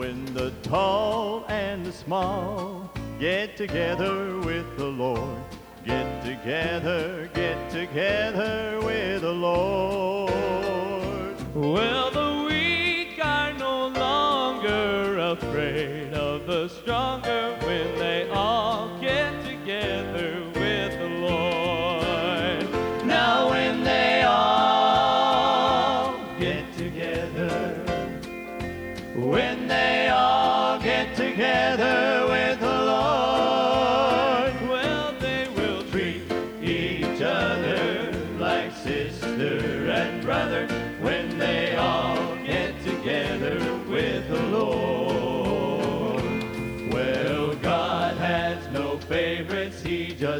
when the tall and the small get together with the Lord. Get together, get together with the Lord. Well, the weak are no longer afraid of the stronger when they all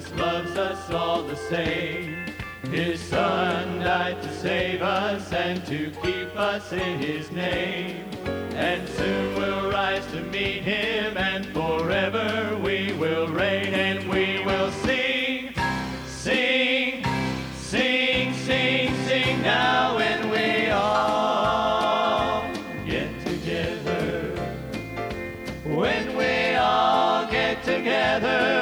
He just loves us all the same. His Son died to save us and to keep us in His name. And soon we'll rise to meet Him, and forever we will reign and we will sing, sing, sing, sing, sing now when we all get together. When we all get together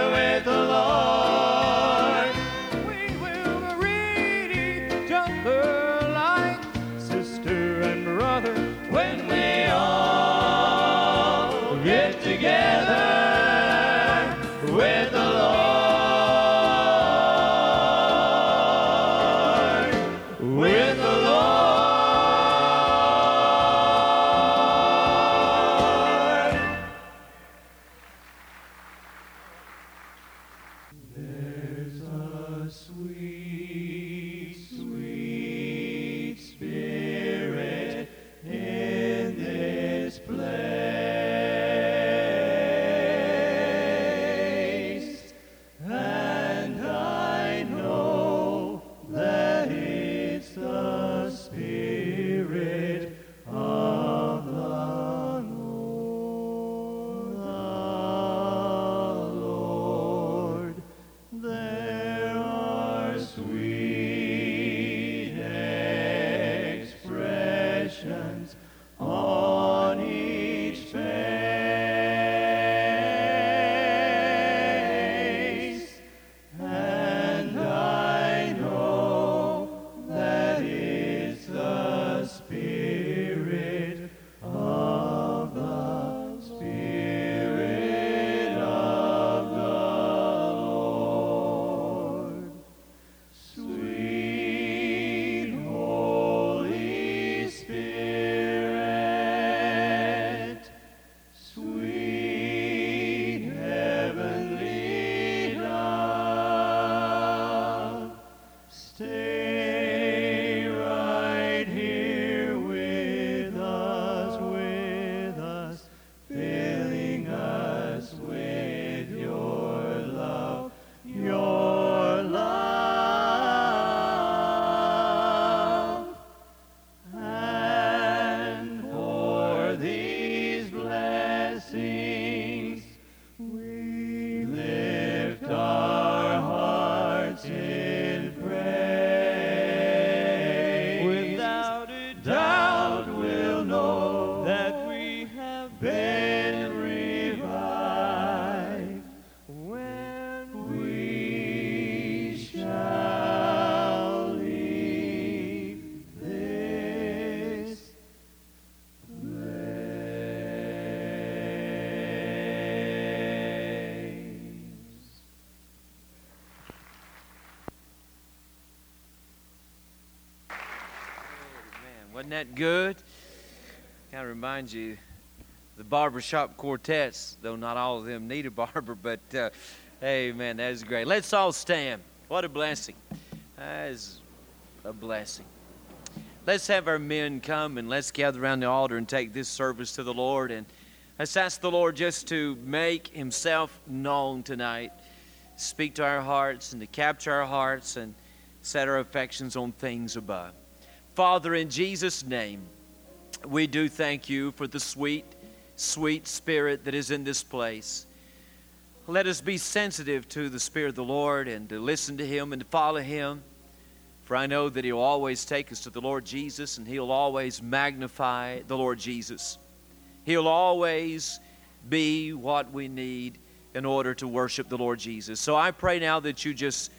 Wasn't that good? Kind of reminds you the barbershop quartets, though not all of them need a barber, but uh, hey, man, that is great. Let's all stand. What a blessing. That is a blessing. Let's have our men come and let's gather around the altar and take this service to the Lord. And let's ask the Lord just to make himself known tonight, speak to our hearts and to capture our hearts and set our affections on things above. Father, in Jesus' name, we do thank you for the sweet, sweet spirit that is in this place. Let us be sensitive to the Spirit of the Lord and to listen to Him and to follow Him. For I know that He'll always take us to the Lord Jesus and He'll always magnify the Lord Jesus. He'll always be what we need in order to worship the Lord Jesus. So I pray now that you just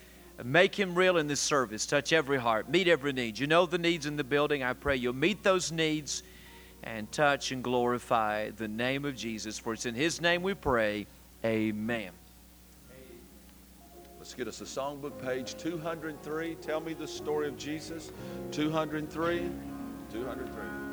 make him real in this service. Touch every heart, meet every need. You know the needs in the building. I pray you'll meet those needs and touch and glorify the name of Jesus. For it's in his name we pray. Amen. Let's get us a songbook page 203. Tell me the story of Jesus. 203. 203.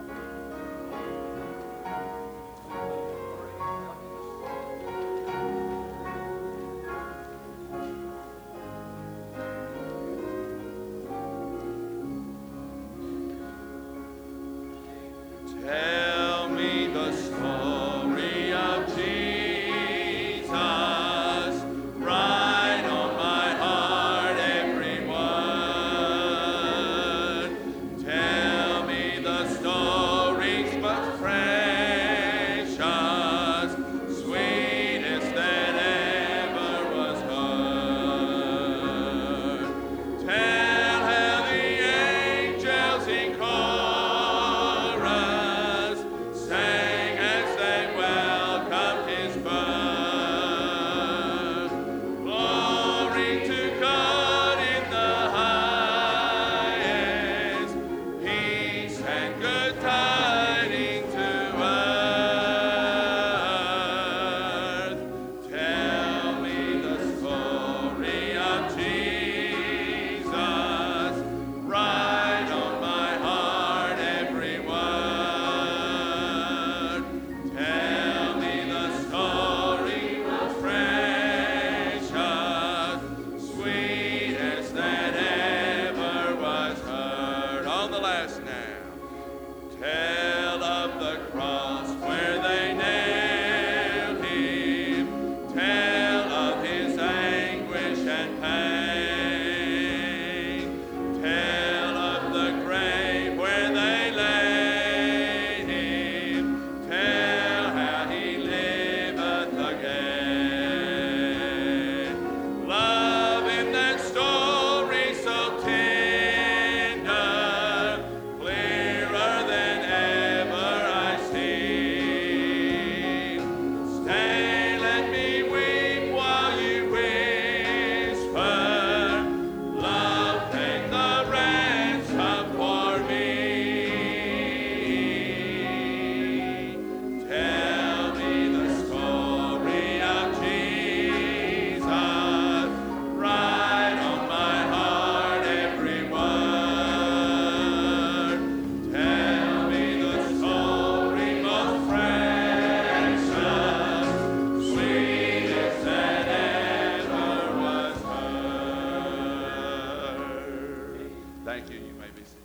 Thank you. You may be seated.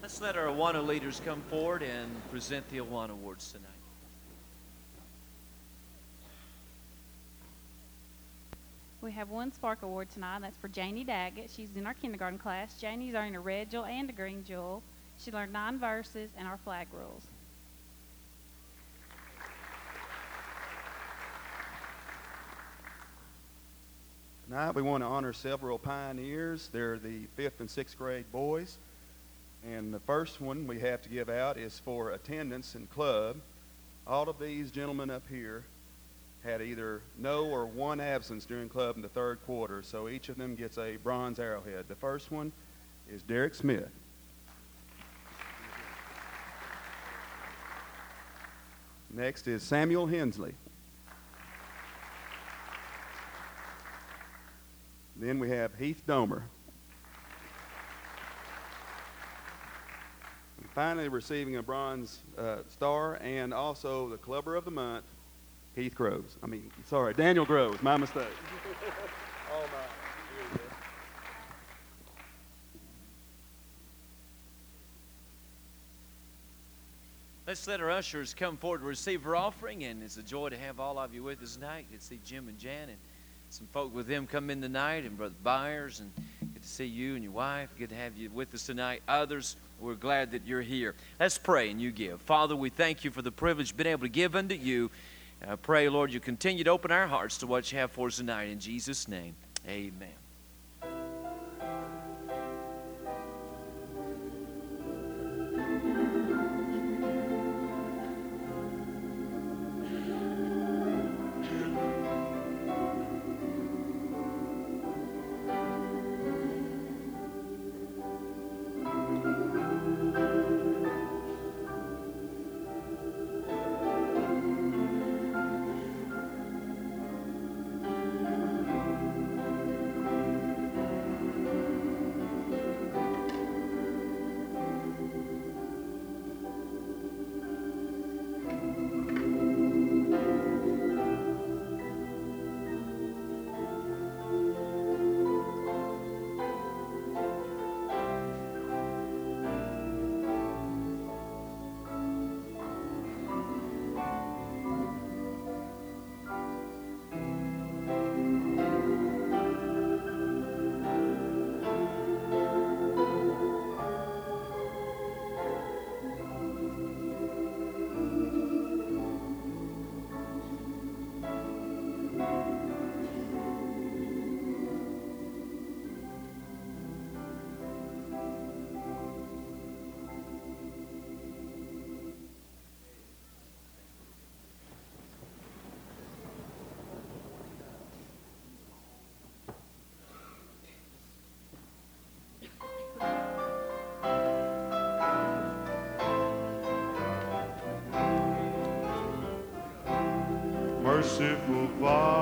Let's let our Awana leaders come forward and present the Awana Awards tonight. We have one Spark Award tonight. and That's for Janie Daggett. She's in our kindergarten class. Janie's earned a red jewel and a green jewel. She learned nine verses and our flag rules. Tonight we want to honor several pioneers. They're the fifth and sixth grade boys. And the first one we have to give out is for attendance in club. All of these gentlemen up here had either no or one absence during club in the third quarter, so each of them gets a bronze arrowhead. The first one is Derek Smith. Next is Samuel Hensley. Then we have Heath Domer. And finally, receiving a bronze uh, star and also the Clubber of the Month, Heath Groves. I mean, sorry, Daniel Groves. My mistake. oh, my. Here you go. Let's let our ushers come forward to receive our offering, and it's a joy to have all of you with us tonight. Good to see Jim and Jan and some folk with them come in tonight, and Brother Byers, and good to see you and your wife. Good to have you with us tonight. Others, we're glad that you're here. Let's pray and you give. Father, we thank you for the privilege of being able to give unto you. I pray, Lord, you continue to open our hearts to what you have for us tonight. In Jesus' name, amen. se culpar.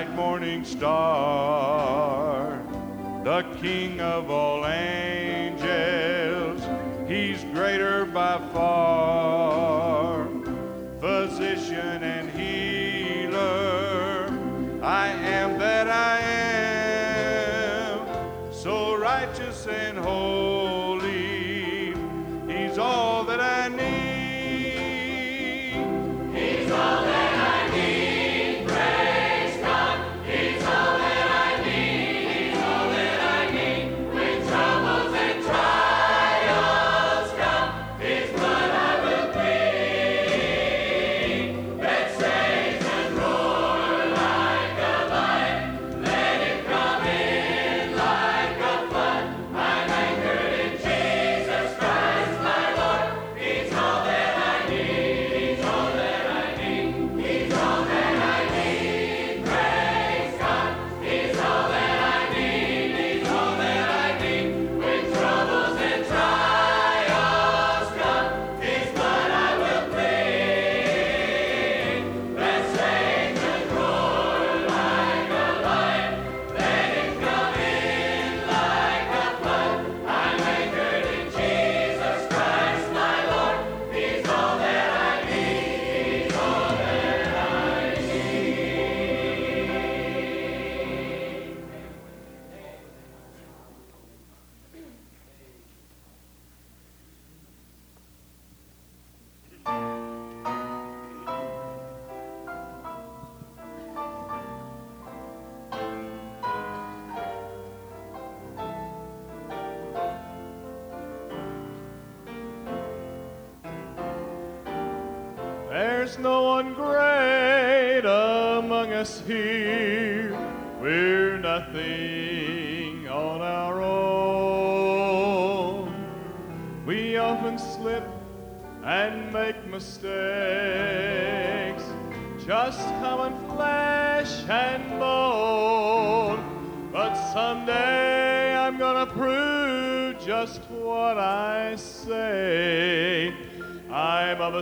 bright morning star, the King of all angels.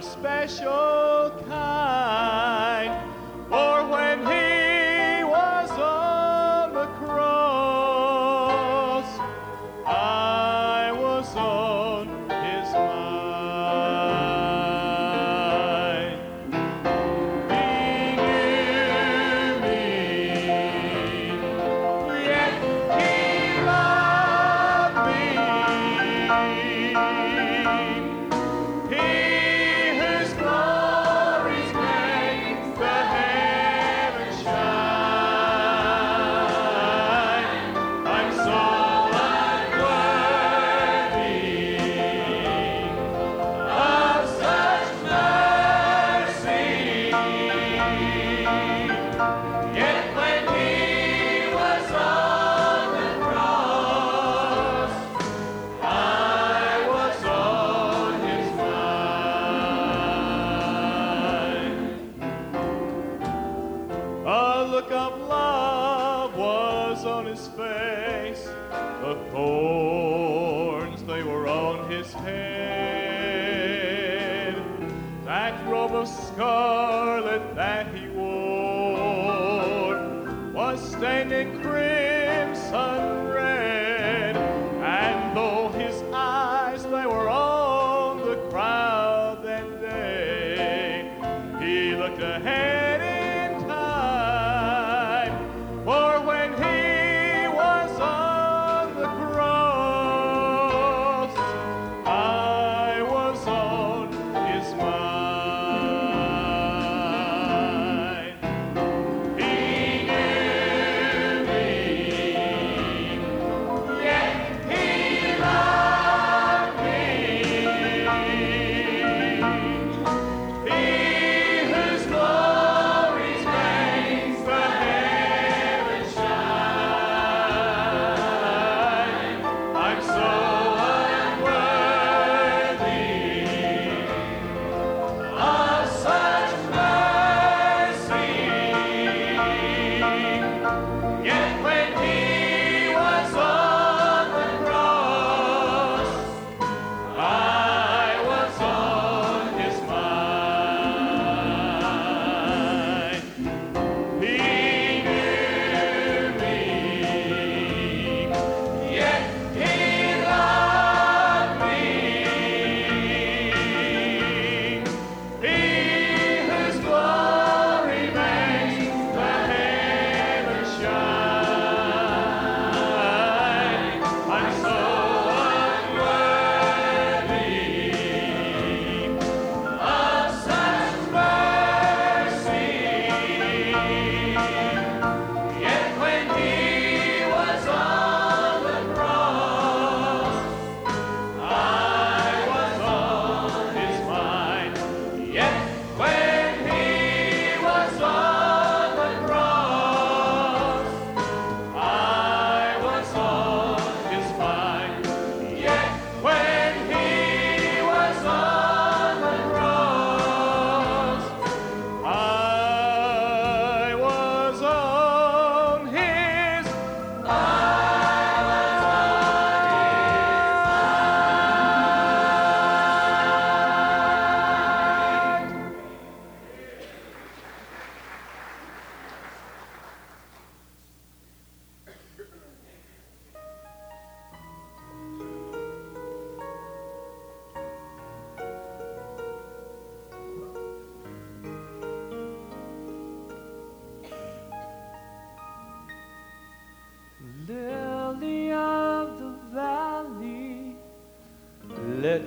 special.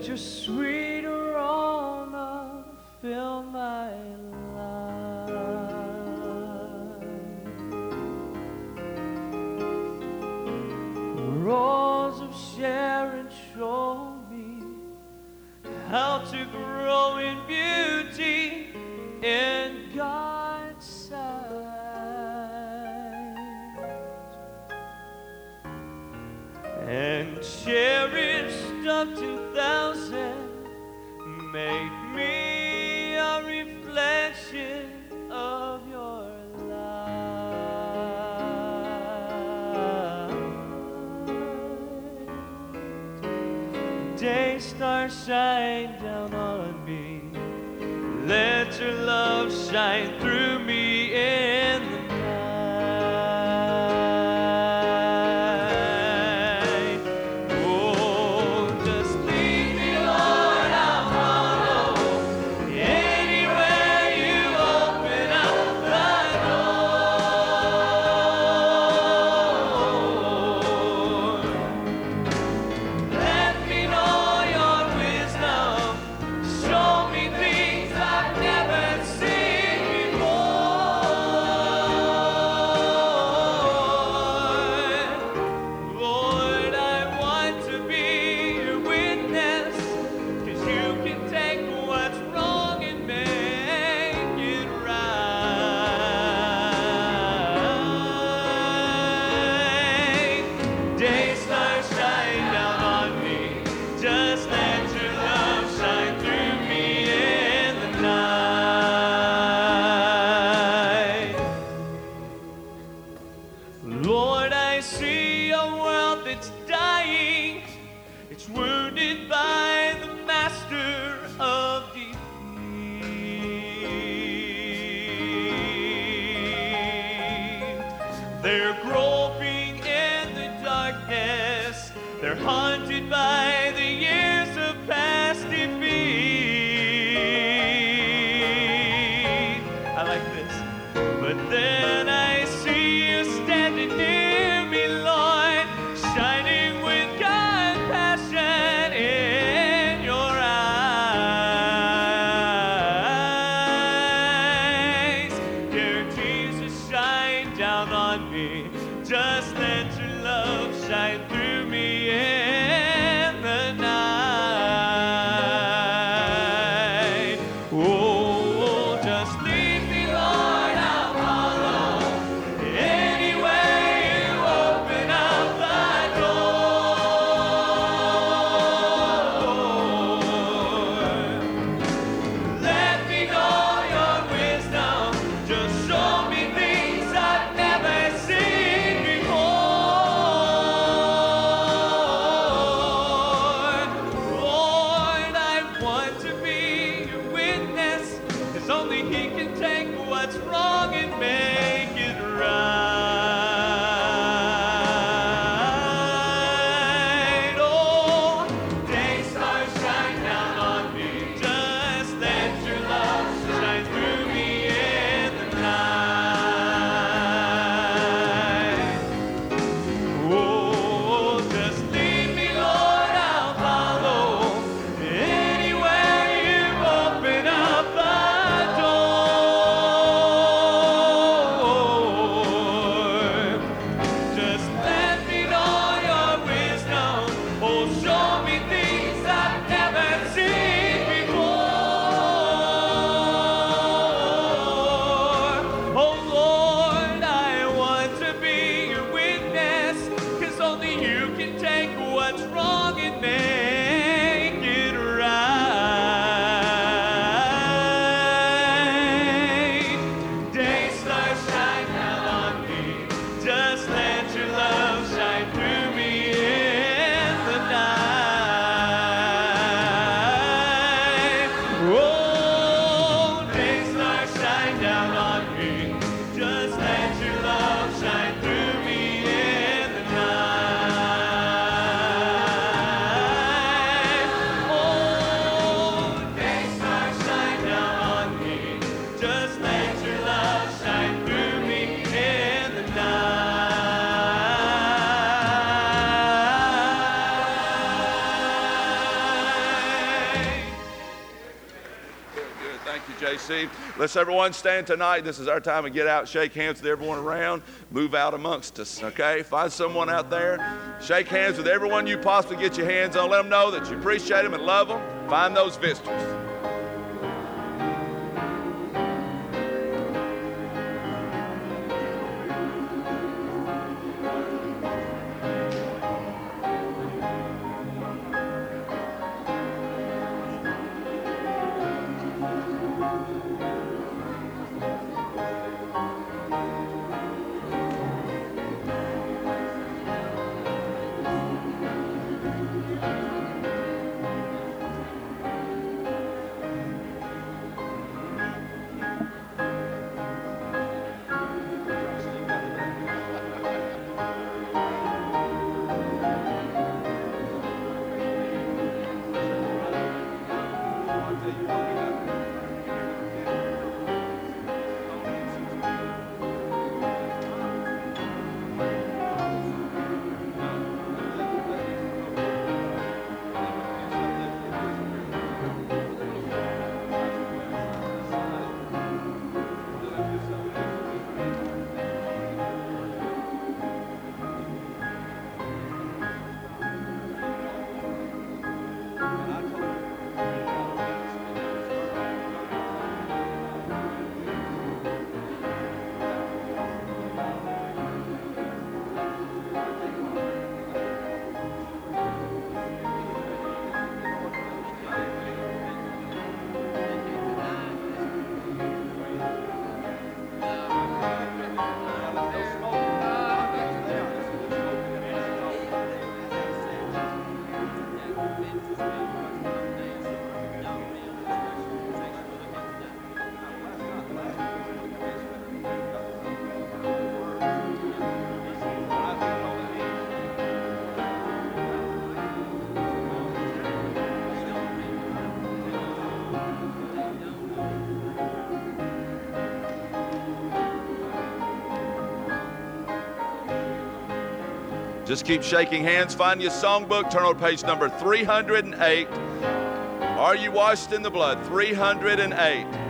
Your sweet received. Let's everyone stand tonight. This is our time to get out, shake hands with everyone around, move out amongst us, okay? Find someone out there, shake hands with everyone you possibly get your hands on. Let them know that you appreciate them and love them. Find those visitors. Just keep shaking hands. Find your songbook. Turn on page number 308. Are you washed in the blood? 308.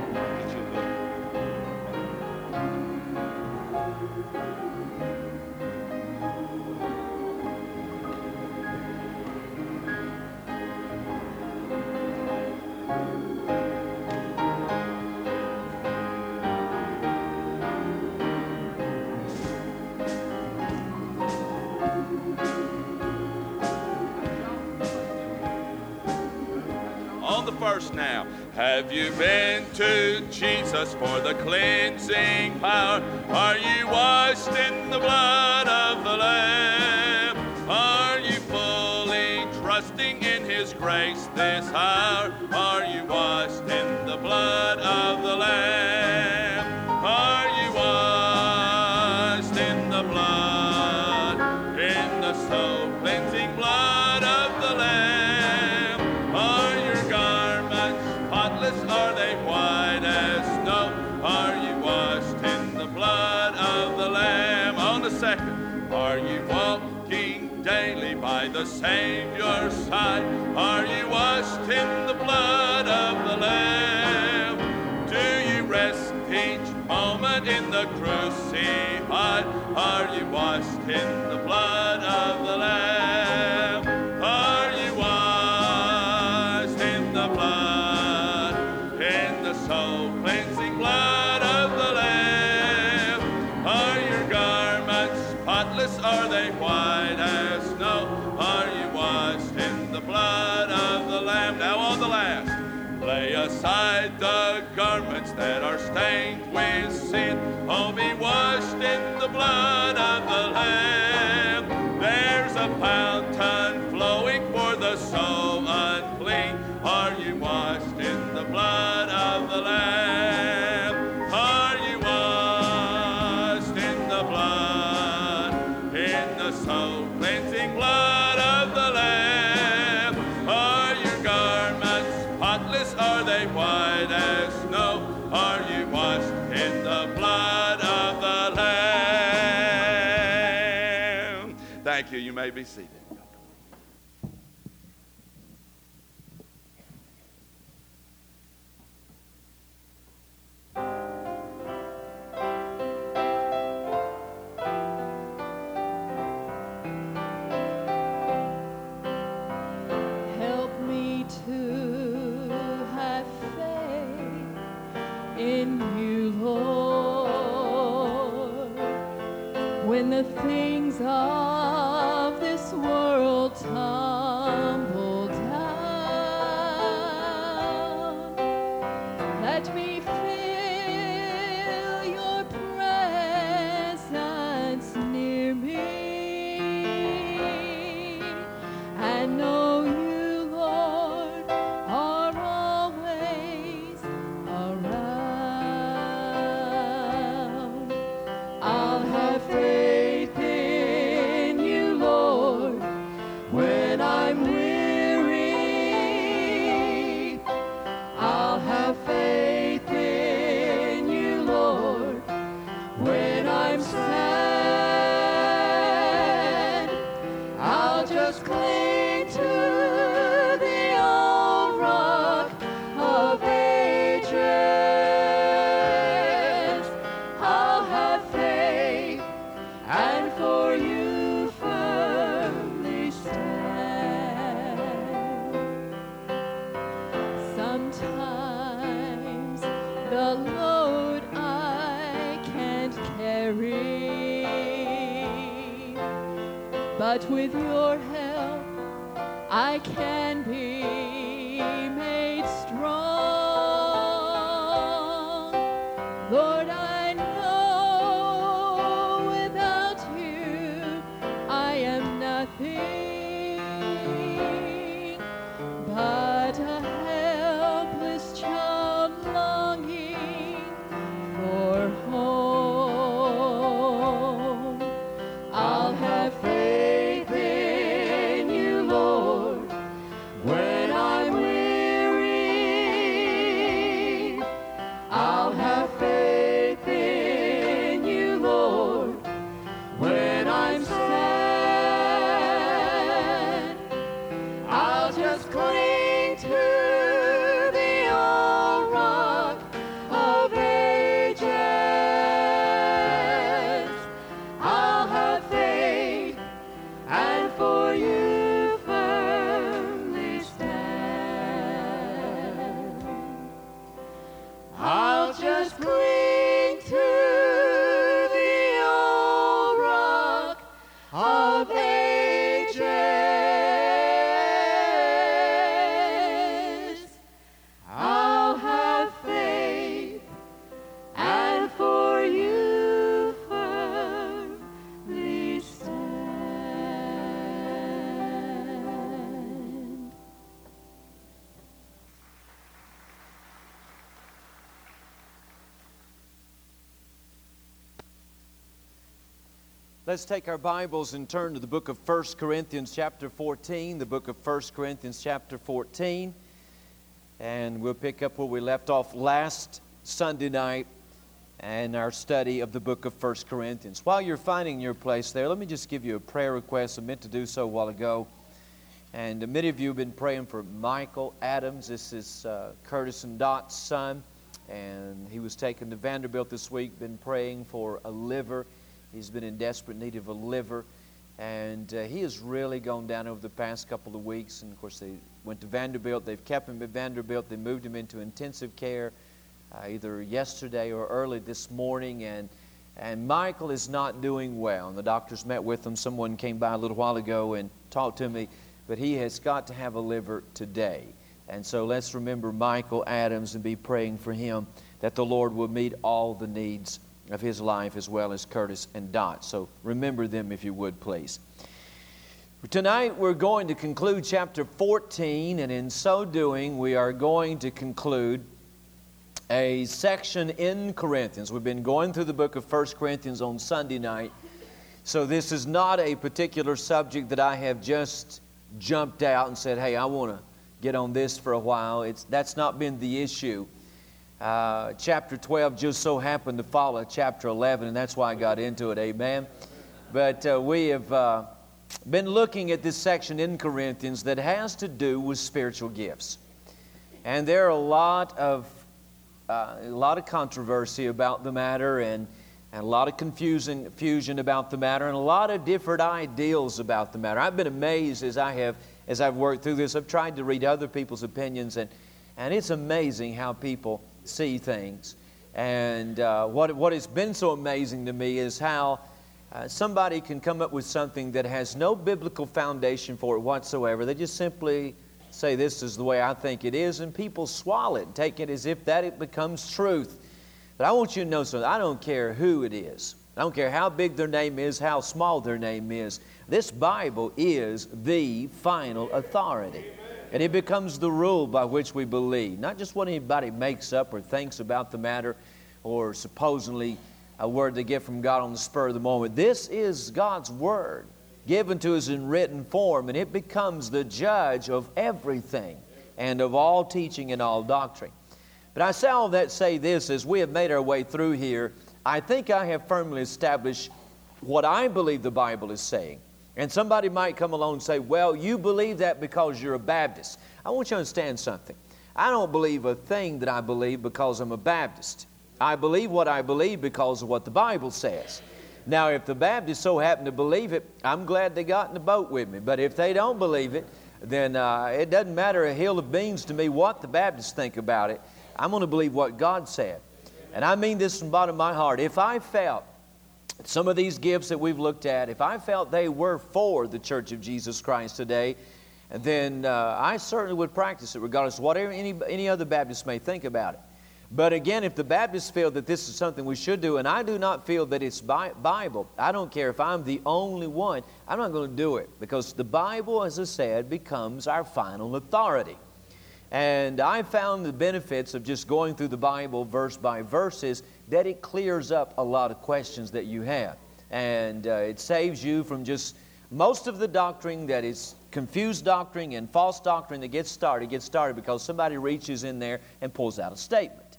Change your sight. Are ye washed in the blood of the Lamb? Do ye rest each moment in the crucified? Are ye washed in that are stained with sin. all be washed in the blood. may be seated. Let's take our Bibles and turn to the book of 1 Corinthians, chapter 14. The book of 1 Corinthians, chapter 14. And we'll pick up where we left off last Sunday night and our study of the book of 1 Corinthians. While you're finding your place there, let me just give you a prayer request. I meant to do so a while ago. And many of you have been praying for Michael Adams. This is uh, Curtis and Dot's son. And he was taken to Vanderbilt this week, been praying for a liver. He's been in desperate need of a liver. And uh, he has really gone down over the past couple of weeks. And of course, they went to Vanderbilt. They've kept him at Vanderbilt. They moved him into intensive care uh, either yesterday or early this morning. And, and Michael is not doing well. And the doctors met with him. Someone came by a little while ago and talked to me. But he has got to have a liver today. And so let's remember Michael Adams and be praying for him that the Lord will meet all the needs of his life as well as Curtis and Dot. So remember them if you would, please. Tonight we're going to conclude chapter 14, and in so doing, we are going to conclude a section in Corinthians. We've been going through the book of 1 Corinthians on Sunday night. So this is not a particular subject that I have just jumped out and said, hey, I want to get on this for a while. It's, that's not been the issue. Uh, chapter 12 just so happened to follow chapter 11, and that's why I got into it. Amen. But uh, we have uh, been looking at this section in Corinthians that has to do with spiritual gifts. And there are a lot of, uh, a lot of controversy about the matter and, and a lot of confusion, confusion about the matter and a lot of different ideals about the matter. I've been amazed as I have as I've worked through this. I've tried to read other people's opinions, and, and it's amazing how people see things. And uh, what, what has been so amazing to me is how uh, somebody can come up with something that has no biblical foundation for it whatsoever. They just simply say, This is the way I think it is, and people swallow it and take it as if that it becomes truth. But I want you to know something. I don't care who it is. I don't care how big their name is, how small their name is. This Bible is the final authority. And it becomes the rule by which we believe, not just what anybody makes up or thinks about the matter or supposedly a word they get from God on the spur of the moment. This is God's Word given to us in written form, and it becomes the judge of everything and of all teaching and all doctrine. But I say all that say this as we have made our way through here, I think I have firmly established what I believe the Bible is saying. And somebody might come along and say, Well, you believe that because you're a Baptist. I want you to understand something. I don't believe a thing that I believe because I'm a Baptist. I believe what I believe because of what the Bible says. Now, if the Baptists so happen to believe it, I'm glad they got in the boat with me. But if they don't believe it, then uh, it doesn't matter a hill of beans to me what the Baptists think about it. I'm going to believe what God said. And I mean this from the bottom of my heart. If I felt some of these gifts that we've looked at, if I felt they were for the Church of Jesus Christ today, then uh, I certainly would practice it, regardless of whatever any, any other Baptist may think about it. But again, if the Baptists feel that this is something we should do, and I do not feel that it's Bi- Bible, I don't care if I'm the only one, I'm not going to do it because the Bible, as I said, becomes our final authority. And I found the benefits of just going through the Bible verse by verse is that it clears up a lot of questions that you have. And uh, it saves you from just most of the doctrine that is confused doctrine and false doctrine that gets started gets started because somebody reaches in there and pulls out a statement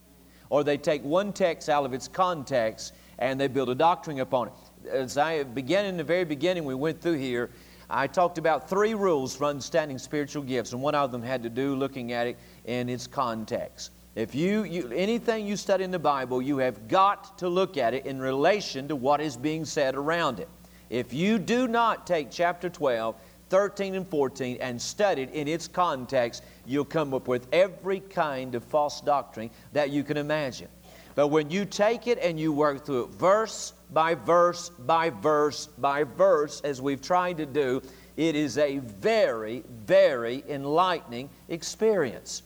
or they take one text out of its context and they build a doctrine upon it. As I began in the very beginning, we went through here, I talked about three rules for understanding spiritual gifts, and one of them had to do looking at it in its context. If you, you anything you study in the Bible, you have got to look at it in relation to what is being said around it. If you do not take chapter 12, 13, and 14 and study it in its context, you'll come up with every kind of false doctrine that you can imagine. But when you take it and you work through it verse by verse by verse by verse, as we've tried to do, it is a very, very enlightening experience.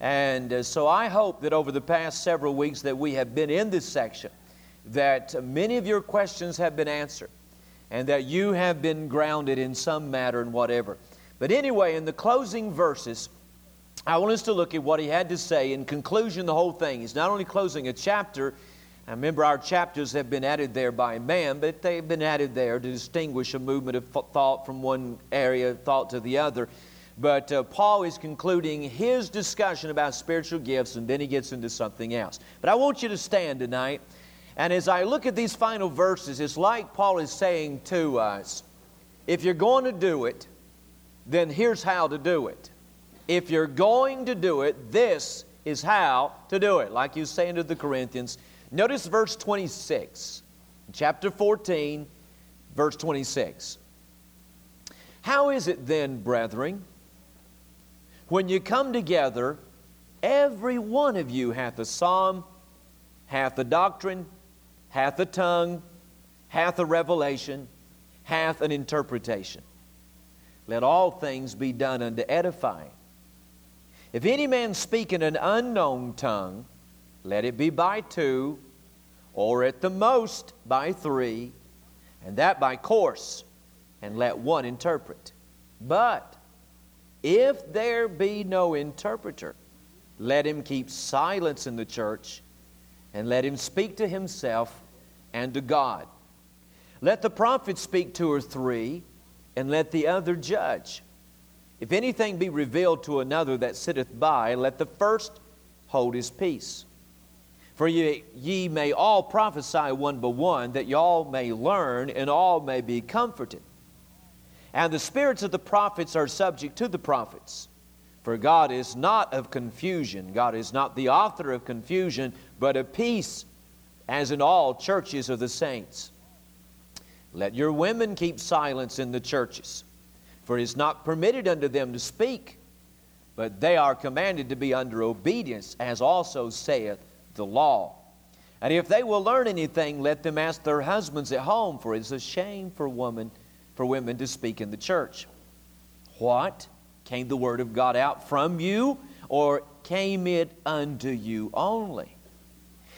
And uh, so I hope that over the past several weeks that we have been in this section, that many of your questions have been answered and that you have been grounded in some matter and whatever. But anyway, in the closing verses, I want us to look at what he had to say in conclusion, the whole thing. He's not only closing a chapter, I remember our chapters have been added there by man, but they've been added there to distinguish a movement of thought from one area of thought to the other. But uh, Paul is concluding his discussion about spiritual gifts, and then he gets into something else. But I want you to stand tonight. And as I look at these final verses, it's like Paul is saying to us if you're going to do it, then here's how to do it. If you're going to do it, this is how to do it. Like he's saying to the Corinthians. Notice verse 26, chapter 14, verse 26. How is it then, brethren? When you come together, every one of you hath a psalm, hath a doctrine, hath a tongue, hath a revelation, hath an interpretation. Let all things be done unto edifying. If any man speak in an unknown tongue, let it be by two, or at the most by three, and that by course, and let one interpret. But if there be no interpreter, let him keep silence in the church and let him speak to himself and to God. Let the prophet speak two or three, and let the other judge. If anything be revealed to another that sitteth by, let the first hold his peace. For ye, ye may all prophesy one by one, that y'all may learn and all may be comforted. And the spirits of the prophets are subject to the prophets. For God is not of confusion. God is not the author of confusion, but of peace, as in all churches of the saints. Let your women keep silence in the churches, for it is not permitted unto them to speak, but they are commanded to be under obedience, as also saith the law. And if they will learn anything, let them ask their husbands at home, for it is a shame for women for women to speak in the church. What? Came the word of God out from you, or came it unto you only?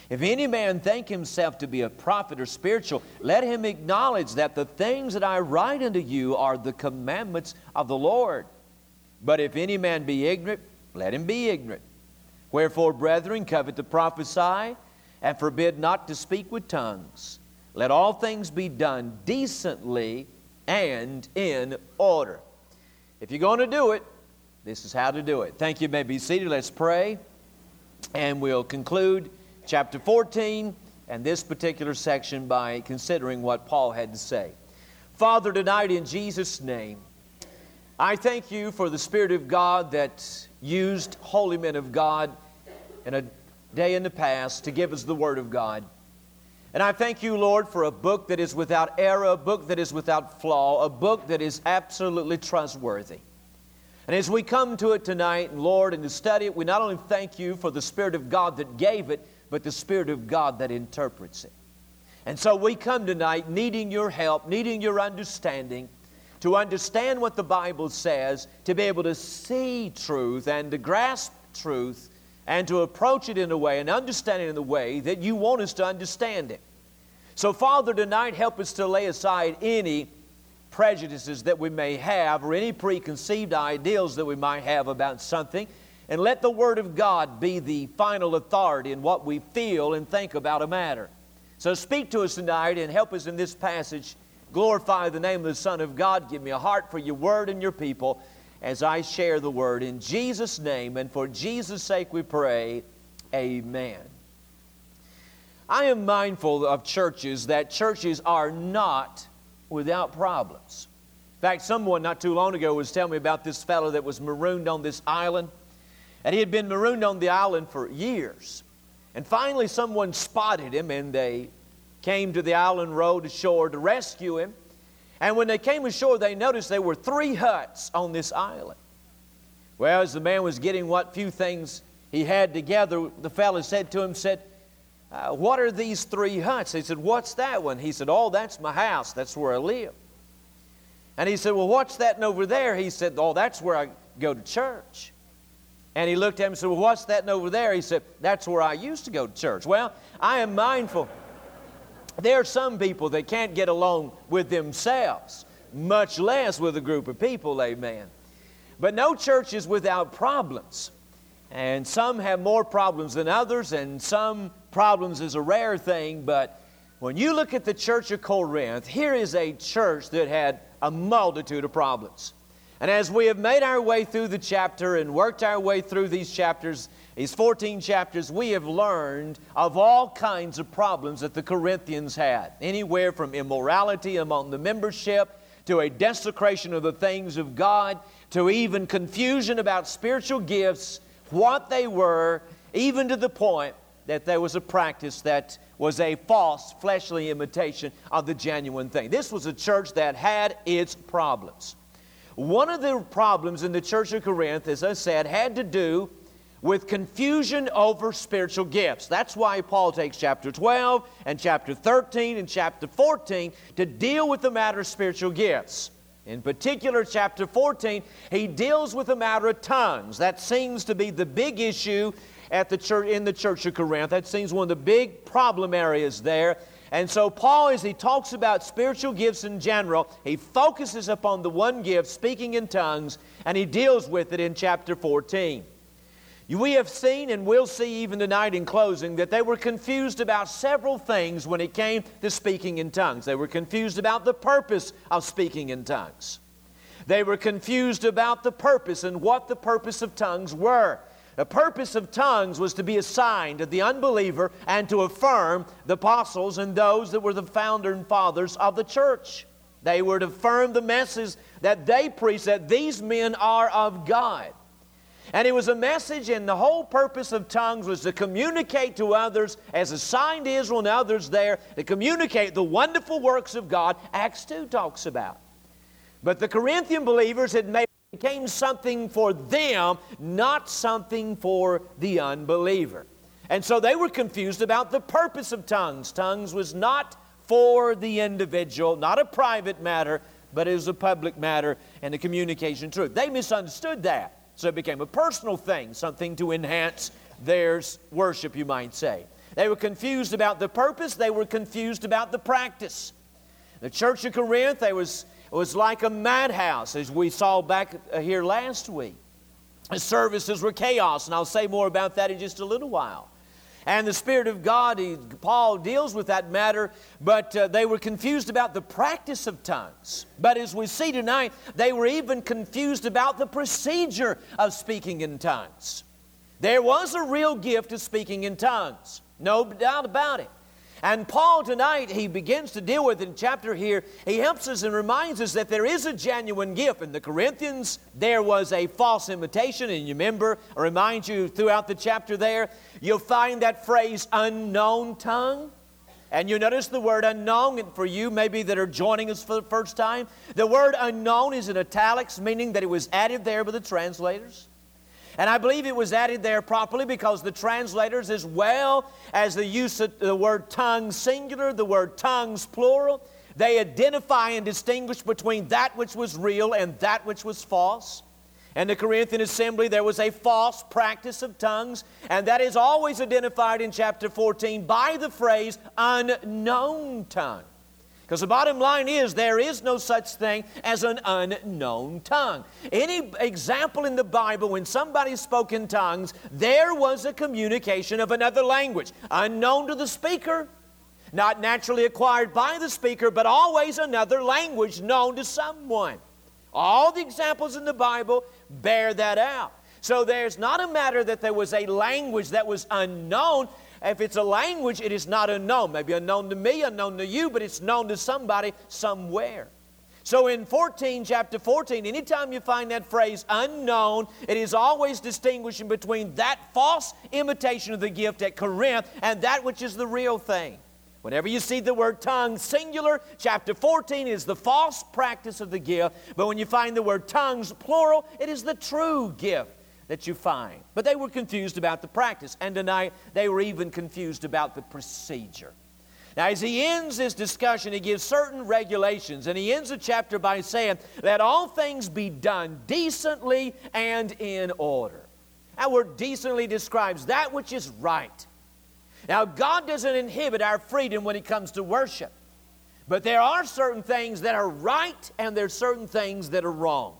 If any man think himself to be a prophet or spiritual, let him acknowledge that the things that I write unto you are the commandments of the Lord. But if any man be ignorant, let him be ignorant. Wherefore, brethren, covet to prophesy, and forbid not to speak with tongues. Let all things be done decently and in order. If you're going to do it, this is how to do it. Thank you. you may be seated. Let's pray. And we'll conclude chapter 14 and this particular section by considering what Paul had to say. Father, tonight in Jesus' name, I thank you for the Spirit of God that used holy men of God in a day in the past to give us the Word of God. And I thank you, Lord, for a book that is without error, a book that is without flaw, a book that is absolutely trustworthy. And as we come to it tonight, Lord, and to study it, we not only thank you for the Spirit of God that gave it, but the Spirit of God that interprets it. And so we come tonight needing your help, needing your understanding, to understand what the Bible says, to be able to see truth and to grasp truth and to approach it in a way and understand it in the way that you want us to understand it. So, Father, tonight help us to lay aside any prejudices that we may have or any preconceived ideals that we might have about something and let the Word of God be the final authority in what we feel and think about a matter. So, speak to us tonight and help us in this passage. Glorify the name of the Son of God. Give me a heart for your Word and your people as I share the word. In Jesus' name and for Jesus' sake we pray, amen. I am mindful of churches that churches are not without problems. In fact, someone not too long ago was telling me about this fellow that was marooned on this island. And he had been marooned on the island for years. And finally, someone spotted him and they came to the island, rowed ashore to rescue him. And when they came ashore, they noticed there were three huts on this island. Well, as the man was getting what few things he had together, the fellow said to him, said, uh, what are these three huts? He said, What's that one? He said, Oh, that's my house. That's where I live. And he said, Well, what's that over there? He said, Oh, that's where I go to church. And he looked at him and said, Well, what's that over there? He said, That's where I used to go to church. Well, I am mindful. There are some people that can't get along with themselves, much less with a group of people, amen. But no church is without problems. And some have more problems than others, and some problems is a rare thing. But when you look at the church of Corinth, here is a church that had a multitude of problems. And as we have made our way through the chapter and worked our way through these chapters, these 14 chapters, we have learned of all kinds of problems that the Corinthians had. Anywhere from immorality among the membership to a desecration of the things of God to even confusion about spiritual gifts what they were, even to the point that there was a practice that was a false fleshly imitation of the genuine thing. This was a church that had its problems. One of the problems in the church of Corinth, as I said, had to do with confusion over spiritual gifts. That's why Paul takes chapter 12 and chapter 13 and chapter 14 to deal with the matter of spiritual gifts. In particular, chapter 14, he deals with the matter of tongues. That seems to be the big issue at the church, in the church of Corinth. That seems one of the big problem areas there. And so, Paul, as he talks about spiritual gifts in general, he focuses upon the one gift, speaking in tongues, and he deals with it in chapter 14. We have seen and will see even tonight in closing that they were confused about several things when it came to speaking in tongues. They were confused about the purpose of speaking in tongues. They were confused about the purpose and what the purpose of tongues were. The purpose of tongues was to be a sign to the unbeliever and to affirm the apostles and those that were the founder and fathers of the church. They were to affirm the message that they preached that these men are of God. And it was a message, and the whole purpose of tongues was to communicate to others, as assigned to Israel and others there, to communicate the wonderful works of God, Acts 2 talks about. But the Corinthian believers had made it became something for them, not something for the unbeliever. And so they were confused about the purpose of tongues. Tongues was not for the individual, not a private matter, but it was a public matter and a communication truth. They misunderstood that. So it became a personal thing, something to enhance their worship, you might say. They were confused about the purpose, they were confused about the practice. The church of Corinth, they was, was like a madhouse, as we saw back uh, here last week. The services were chaos, and I'll say more about that in just a little while. And the Spirit of God, he, Paul deals with that matter, but uh, they were confused about the practice of tongues. But as we see tonight, they were even confused about the procedure of speaking in tongues. There was a real gift of speaking in tongues, no doubt about it. And Paul tonight, he begins to deal with in chapter here, he helps us and reminds us that there is a genuine gift. In the Corinthians, there was a false imitation, and you remember, I remind you throughout the chapter there, you'll find that phrase unknown tongue. And you notice the word unknown, and for you maybe that are joining us for the first time, the word unknown is in italics, meaning that it was added there by the translators. And I believe it was added there properly because the translators, as well as the use of the word tongues singular, the word tongues plural, they identify and distinguish between that which was real and that which was false. In the Corinthian assembly, there was a false practice of tongues, and that is always identified in chapter 14 by the phrase unknown tongue. Because the bottom line is there is no such thing as an unknown tongue. Any example in the Bible when somebody spoke in tongues, there was a communication of another language, unknown to the speaker, not naturally acquired by the speaker, but always another language known to someone. All the examples in the Bible bear that out. So there's not a matter that there was a language that was unknown. If it's a language, it is not unknown. Maybe unknown to me, unknown to you, but it's known to somebody somewhere. So in 14, chapter 14, anytime you find that phrase unknown, it is always distinguishing between that false imitation of the gift at Corinth and that which is the real thing. Whenever you see the word tongue singular, chapter 14 is the false practice of the gift. But when you find the word tongues plural, it is the true gift that you find. But they were confused about the practice. And tonight, they were even confused about the procedure. Now, as he ends this discussion, he gives certain regulations, and he ends the chapter by saying, Let all things be done decently and in order. That word decently describes that which is right. Now, God doesn't inhibit our freedom when it comes to worship, but there are certain things that are right and there's certain things that are wrong.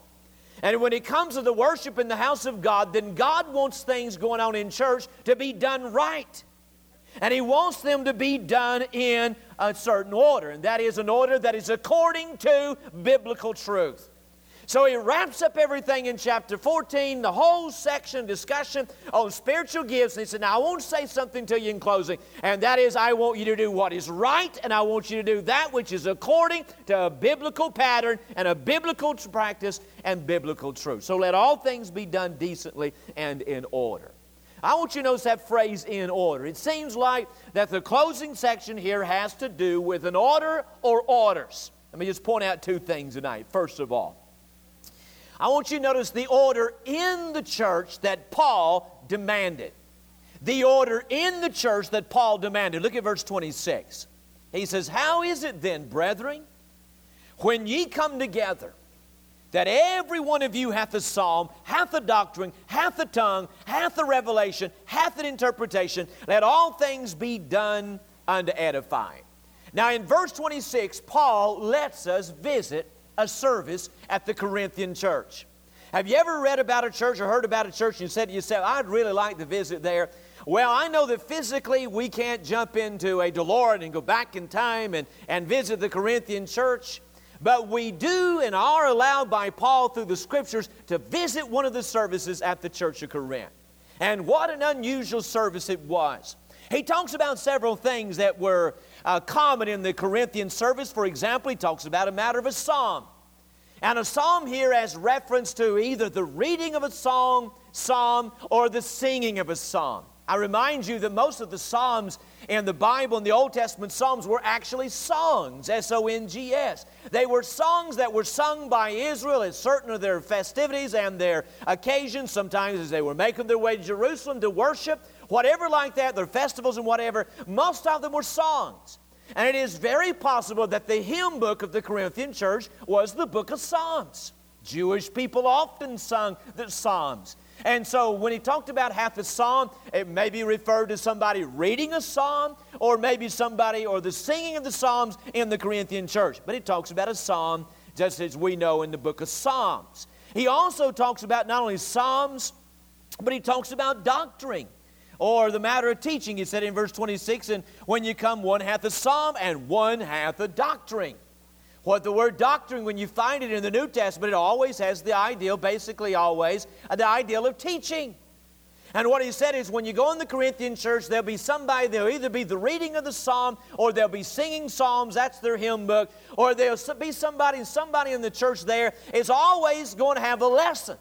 And when it comes to the worship in the house of God, then God wants things going on in church to be done right. And He wants them to be done in a certain order, and that is an order that is according to biblical truth. So he wraps up everything in chapter 14, the whole section discussion on spiritual gifts. And he said, Now I want to say something to you in closing, and that is, I want you to do what is right, and I want you to do that which is according to a biblical pattern and a biblical practice and biblical truth. So let all things be done decently and in order. I want you to notice that phrase in order. It seems like that the closing section here has to do with an order or orders. Let me just point out two things tonight. First of all, I want you to notice the order in the church that Paul demanded. The order in the church that Paul demanded. Look at verse 26. He says, How is it then, brethren, when ye come together, that every one of you hath a psalm, hath a doctrine, hath a tongue, hath a revelation, hath an interpretation, let all things be done unto edifying. Now, in verse 26, Paul lets us visit a service at the Corinthian church. Have you ever read about a church or heard about a church and said to yourself, I'd really like to visit there? Well, I know that physically we can't jump into a DeLorean and go back in time and, and visit the Corinthian church, but we do and are allowed by Paul through the scriptures to visit one of the services at the church of Corinth. And what an unusual service it was. He talks about several things that were uh, common in the Corinthian service. For example, he talks about a matter of a psalm. And a psalm here has reference to either the reading of a song, psalm, or the singing of a psalm. I remind you that most of the psalms in the Bible, in the Old Testament psalms, were actually songs, S O N G S. They were songs that were sung by Israel at certain of their festivities and their occasions, sometimes as they were making their way to Jerusalem to worship, whatever like that, their festivals and whatever. Most of them were songs. And it is very possible that the hymn book of the Corinthian church was the book of Psalms. Jewish people often sung the Psalms. And so when he talked about half a psalm, it may be referred to somebody reading a psalm, or maybe somebody, or the singing of the psalms in the Corinthian church. But he talks about a psalm, just as we know in the book of Psalms. He also talks about not only psalms, but he talks about doctrine or the matter of teaching. He said in verse 26, and when you come, one hath a psalm and one hath a doctrine. What the word doctrine, when you find it in the New Testament, it always has the ideal, basically always, uh, the ideal of teaching. And what he said is when you go in the Corinthian church, there'll be somebody, there'll either be the reading of the psalm, or they'll be singing psalms, that's their hymn book, or there'll be somebody, somebody in the church there is always going to have a lesson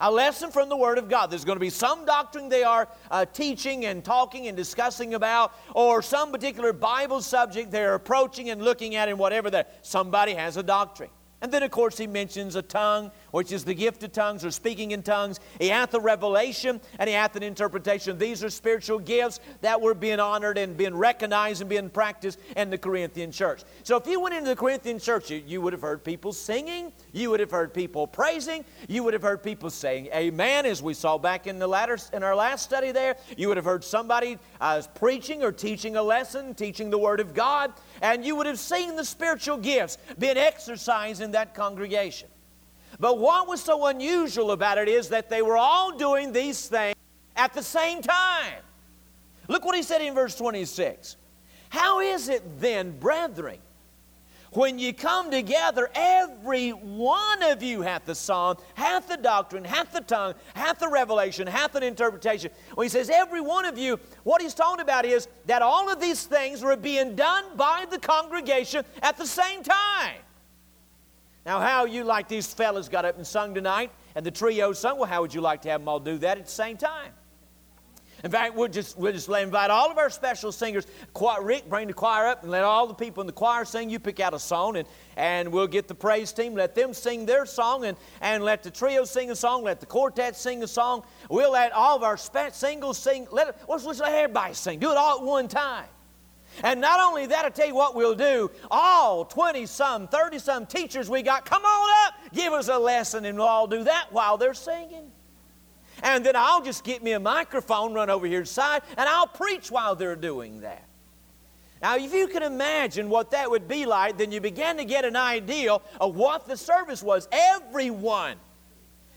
a lesson from the Word of God. There's going to be some doctrine they are uh, teaching and talking and discussing about, or some particular Bible subject they're approaching and looking at, and whatever that somebody has a doctrine. And then, of course, he mentions a tongue, which is the gift of tongues or speaking in tongues. He hath a revelation and he hath an interpretation. These are spiritual gifts that were being honored and being recognized and being practiced in the Corinthian church. So, if you went into the Corinthian church, you, you would have heard people singing, you would have heard people praising, you would have heard people saying amen, as we saw back in, the latter, in our last study there. You would have heard somebody uh, preaching or teaching a lesson, teaching the Word of God and you would have seen the spiritual gifts being exercised in that congregation. But what was so unusual about it is that they were all doing these things at the same time. Look what he said in verse 26. How is it then, brethren, when you come together, every one of you hath the psalm, hath the doctrine, hath the tongue, hath the revelation, hath an interpretation. When he says every one of you, what he's talking about is that all of these things were being done by the congregation at the same time. Now, how you like these fellas got up and sung tonight, and the trio sung? Well, how would you like to have them all do that at the same time? In fact, we'll just, we'll just invite all of our special singers. Rick, bring the choir up and let all the people in the choir sing. You pick out a song, and, and we'll get the praise team. Let them sing their song, and, and let the trio sing a song. Let the quartet sing a song. We'll let all of our spe- singles sing. Let, let's, let's let everybody sing. Do it all at one time. And not only that, I tell you what we'll do. All 20 some, 30 some teachers we got, come on up, give us a lesson, and we'll all do that while they're singing. And then I'll just get me a microphone, run over here to the side, and I'll preach while they're doing that. Now, if you can imagine what that would be like, then you begin to get an idea of what the service was. Everyone.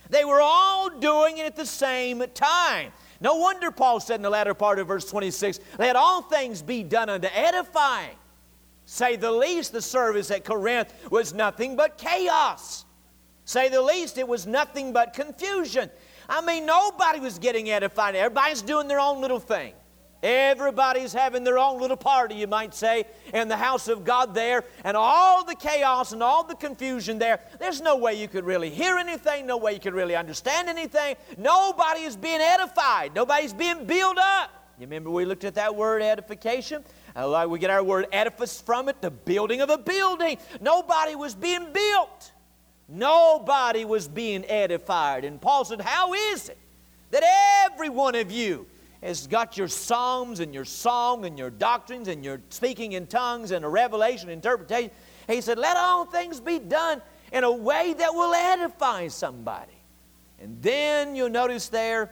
They were all doing it at the same time. No wonder Paul said in the latter part of verse 26 let all things be done unto edifying. Say the least, the service at Corinth was nothing but chaos. Say the least, it was nothing but confusion. I mean, nobody was getting edified. Everybody's doing their own little thing. Everybody's having their own little party, you might say, in the house of God there, and all the chaos and all the confusion there. There's no way you could really hear anything, no way you could really understand anything. Nobody is being edified, nobody's being built up. You remember we looked at that word edification? We get our word edifice from it, the building of a building. Nobody was being built. Nobody was being edified. And Paul said, How is it that every one of you has got your psalms and your song and your doctrines and your speaking in tongues and a revelation interpretation? He said, Let all things be done in a way that will edify somebody. And then you'll notice there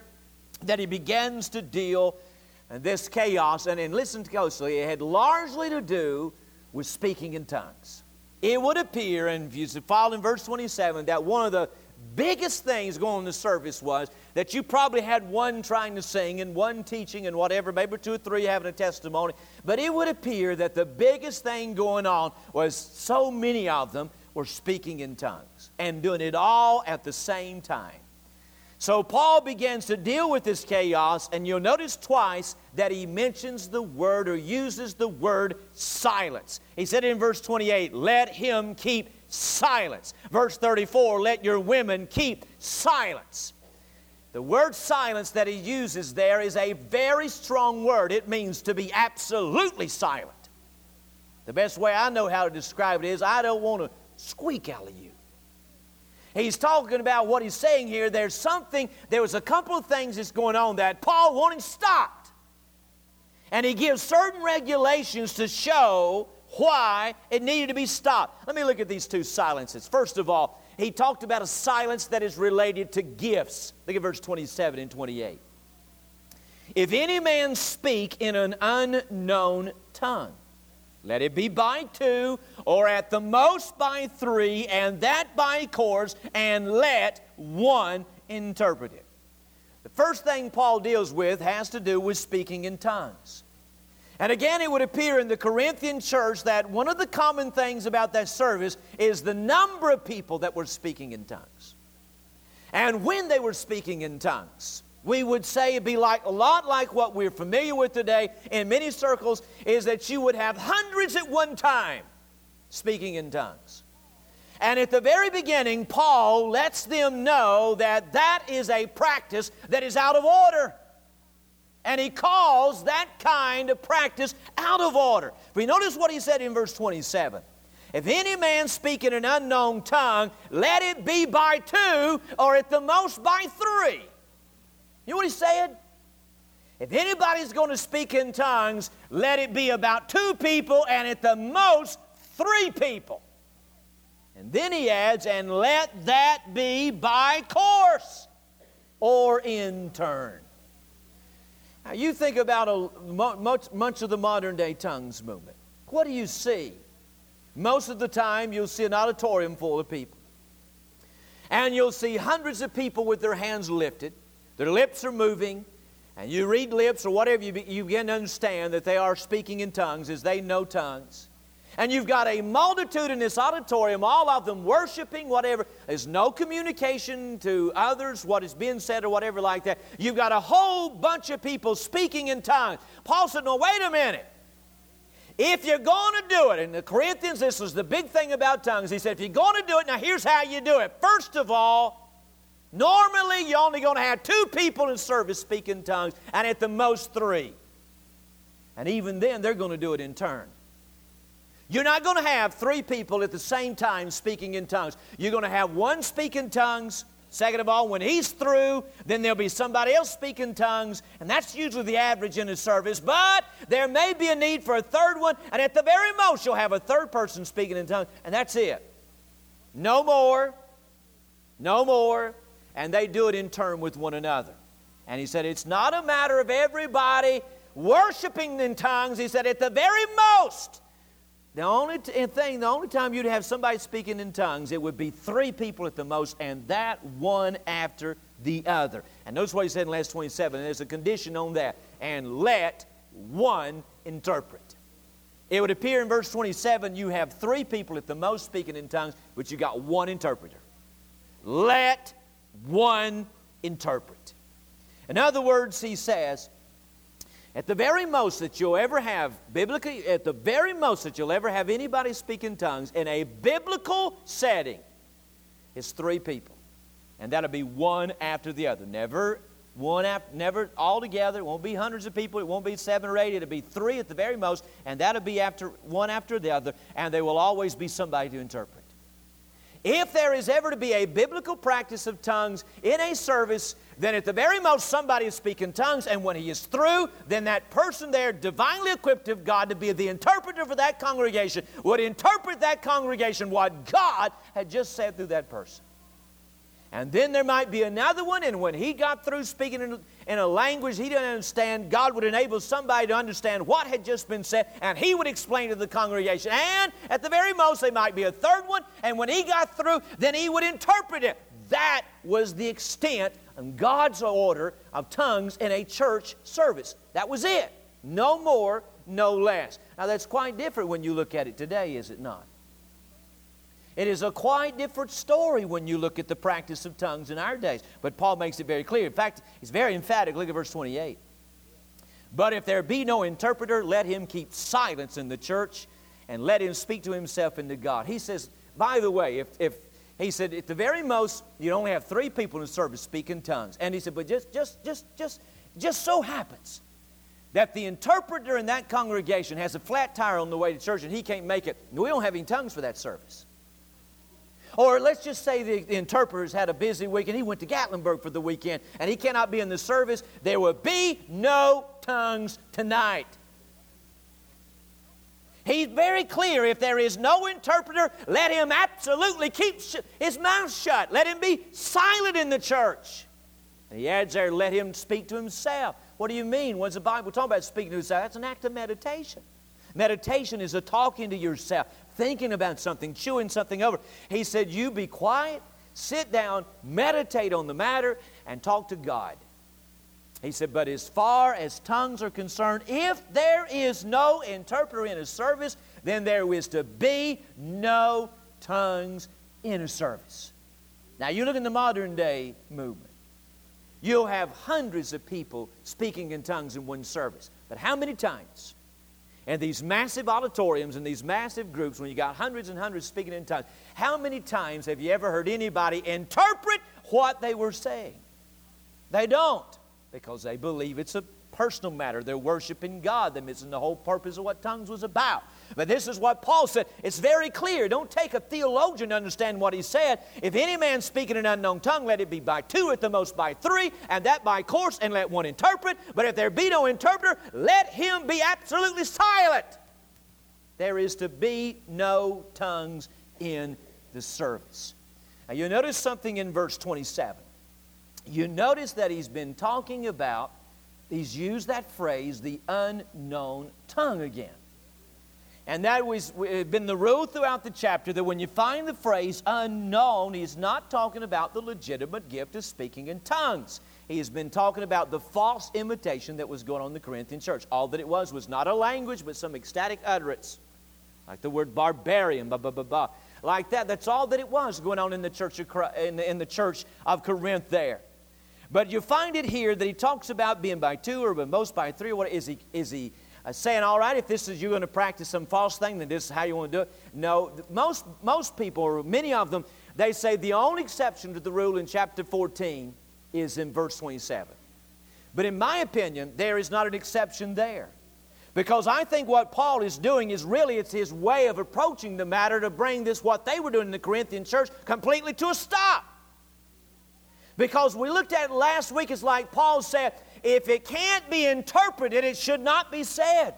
that he begins to deal in this chaos. And, and listen closely, it had largely to do with speaking in tongues it would appear, and if you follow in verse 27, that one of the biggest things going the service was that you probably had one trying to sing and one teaching and whatever, maybe two or three having a testimony. But it would appear that the biggest thing going on was so many of them were speaking in tongues and doing it all at the same time. So Paul begins to deal with this chaos, and you'll notice twice that he mentions the word or uses the word silence. He said in verse 28, let him keep silence. Verse 34, let your women keep silence. The word silence that he uses there is a very strong word. It means to be absolutely silent. The best way I know how to describe it is I don't want to squeak out of you. He's talking about what he's saying here. There's something, there was a couple of things that's going on that Paul wanted stopped. And he gives certain regulations to show why it needed to be stopped. Let me look at these two silences. First of all, he talked about a silence that is related to gifts. Look at verse 27 and 28. If any man speak in an unknown tongue, let it be by two, or at the most by three, and that by course, and let one interpret it. The first thing Paul deals with has to do with speaking in tongues. And again, it would appear in the Corinthian church that one of the common things about that service is the number of people that were speaking in tongues. And when they were speaking in tongues, we would say it'd be like a lot like what we're familiar with today in many circles is that you would have hundreds at one time speaking in tongues. And at the very beginning, Paul lets them know that that is a practice that is out of order. And he calls that kind of practice out of order. We notice what he said in verse 27. If any man speak in an unknown tongue, let it be by two, or at the most by three. You know what he said? If anybody's going to speak in tongues, let it be about two people and at the most three people. And then he adds, and let that be by course or in turn. Now, you think about a, much, much of the modern day tongues movement. What do you see? Most of the time, you'll see an auditorium full of people. And you'll see hundreds of people with their hands lifted, their lips are moving, and you read lips or whatever, you, be, you begin to understand that they are speaking in tongues as they know tongues. And you've got a multitude in this auditorium, all of them worshiping, whatever. There's no communication to others, what is being said, or whatever like that. You've got a whole bunch of people speaking in tongues. Paul said, No, wait a minute. If you're going to do it, in the Corinthians, this was the big thing about tongues. He said, if you're going to do it, now here's how you do it. First of all, normally you're only going to have two people in service speaking tongues, and at the most three. And even then, they're going to do it in turn. You're not going to have three people at the same time speaking in tongues. You're going to have one speaking tongues, Second of all, when he's through, then there'll be somebody else speaking tongues, and that's usually the average in a service. But there may be a need for a third one, and at the very most, you'll have a third person speaking in tongues, and that's it. No more, no more, and they do it in turn with one another. And he said, It's not a matter of everybody worshiping in tongues. He said, At the very most, the only t- thing, the only time you'd have somebody speaking in tongues, it would be three people at the most, and that one after the other. And notice what he said in last 27. There's a condition on that. And let one interpret. It would appear in verse 27 you have three people at the most speaking in tongues, but you got one interpreter. Let one interpret. In other words, he says, at the very most that you'll ever have, biblically, at the very most that you'll ever have anybody speak in tongues in a biblical setting is three people. And that'll be one after the other. Never one after, never all together. It won't be hundreds of people. It won't be seven or eight. It'll be three at the very most, and that'll be after one after the other, and there will always be somebody to interpret. If there is ever to be a biblical practice of tongues in a service, then at the very most somebody is speaking tongues, and when he is through, then that person there, divinely equipped of God to be the interpreter for that congregation, would interpret that congregation what God had just said through that person. And then there might be another one, and when he got through speaking in, in, a language he didn't understand, God would enable somebody to understand what had just been said, and he would explain to the congregation. And at the very most, there might be a third one, and when he got through, then he would interpret it. That was the extent of God's order of tongues in a church service. That was it. No more, no less. Now, that's quite different when you look at it today, is it not? It is a quite different story when you look at the practice of tongues in our days. But Paul makes it very clear. In fact, he's very emphatic. Look at verse 28. But if there be no interpreter, let him keep silence in the church and let him speak to himself and to God. He says, by the way, if, if he said, at the very most, you only have three people in service speaking tongues. And he said, but just, just, just, just, just so happens that the interpreter in that congregation has a flat tire on the way to church and he can't make it. We don't have any tongues for that service. Or let's just say the, the interpreter's had a busy week and he went to Gatlinburg for the weekend and he cannot be in the service. There will be no tongues tonight. He's very clear. If there is no interpreter, let him absolutely keep sh- his mouth shut. Let him be silent in the church. And he adds there, let him speak to himself. What do you mean? What's the Bible talking about speaking to himself? That's an act of meditation. Meditation is a talking to yourself, thinking about something, chewing something over. He said, You be quiet, sit down, meditate on the matter, and talk to God. He said, But as far as tongues are concerned, if there is no interpreter in a service, then there is to be no tongues in a service. Now, you look in the modern day movement, you'll have hundreds of people speaking in tongues in one service. But how many times and these massive auditoriums and these massive groups, when you got hundreds and hundreds speaking in tongues, how many times have you ever heard anybody interpret what they were saying? They don't because they believe it's a personal matter. They're worshiping God. They're missing the whole purpose of what tongues was about. But this is what Paul said. It's very clear. Don't take a theologian to understand what he said. If any man speak in an unknown tongue, let it be by two, at the most by three, and that by course, and let one interpret. But if there be no interpreter, let him be absolutely silent. There is to be no tongues in the service. Now you notice something in verse 27. You notice that he's been talking about he's used that phrase, the unknown tongue again. And that was been the rule throughout the chapter that when you find the phrase unknown, he's not talking about the legitimate gift of speaking in tongues. He has been talking about the false imitation that was going on in the Corinthian church. All that it was was not a language, but some ecstatic utterance, like the word barbarian, blah, blah, blah, blah. Like that. That's all that it was going on in the church of, in the, in the church of Corinth there. But you find it here that he talks about being by two or by most by three. What is he? Is he uh, saying, all right, if this is you're going to practice some false thing, then this is how you want to do it. No, most, most people, or many of them, they say the only exception to the rule in chapter 14 is in verse 27. But in my opinion, there is not an exception there. Because I think what Paul is doing is really it's his way of approaching the matter to bring this, what they were doing in the Corinthian church, completely to a stop. Because we looked at it last week, it's like Paul said, if it can't be interpreted, it should not be said.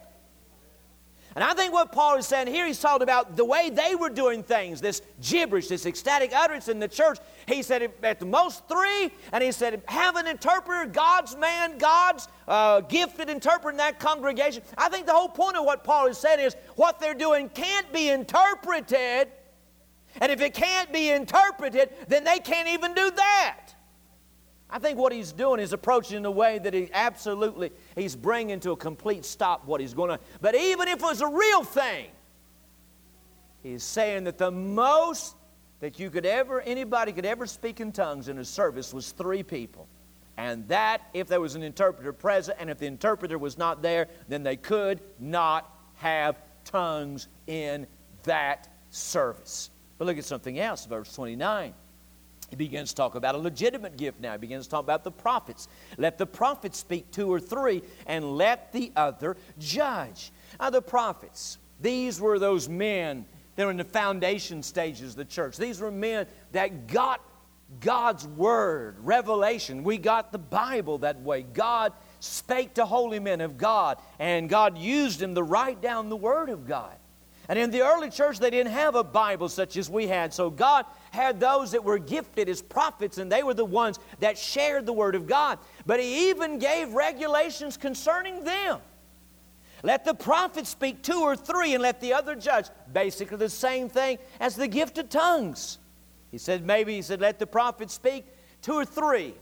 And I think what Paul is saying here, he's talking about the way they were doing things, this gibberish, this ecstatic utterance in the church. He said at the most three, and he said, have an interpreter, God's man, God's uh, gifted interpreter in that congregation. I think the whole point of what Paul is saying is what they're doing can't be interpreted. And if it can't be interpreted, then they can't even do that. I think what he's doing is approaching in a way that he absolutely, he's bringing to a complete stop what he's going to. But even if it was a real thing, he's saying that the most that you could ever, anybody could ever speak in tongues in a service was three people. And that, if there was an interpreter present, and if the interpreter was not there, then they could not have tongues in that service. But look at something else, verse 29. He begins to talk about a legitimate gift now. He begins to talk about the prophets. Let the prophets speak two or three, and let the other judge. Now, the prophets, these were those men that were in the foundation stages of the church. These were men that got God's word, revelation. We got the Bible that way. God spake to holy men of God, and God used them to write down the word of God. And in the early church, they didn't have a Bible such as we had. So God had those that were gifted as prophets, and they were the ones that shared the Word of God. But He even gave regulations concerning them. Let the prophet speak two or three, and let the other judge. Basically, the same thing as the gift of tongues. He said, maybe, he said, let the prophet speak two or three,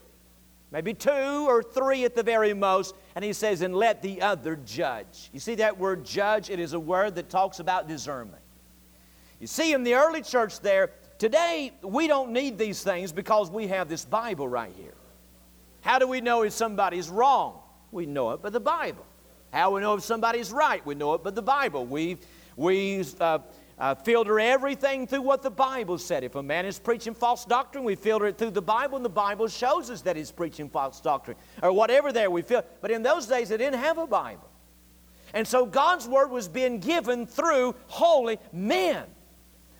maybe two or three at the very most. And he says, and let the other judge. You see that word judge? It is a word that talks about discernment. You see, in the early church there, Today, we don't need these things because we have this Bible right here. How do we know if somebody's wrong? We know it by the Bible. How we know if somebody's right? We know it by the Bible. We've, we uh, uh, filter everything through what the Bible said. If a man is preaching false doctrine, we filter it through the Bible, and the Bible shows us that he's preaching false doctrine or whatever. There we feel. But in those days, they didn't have a Bible, and so God's word was being given through holy men.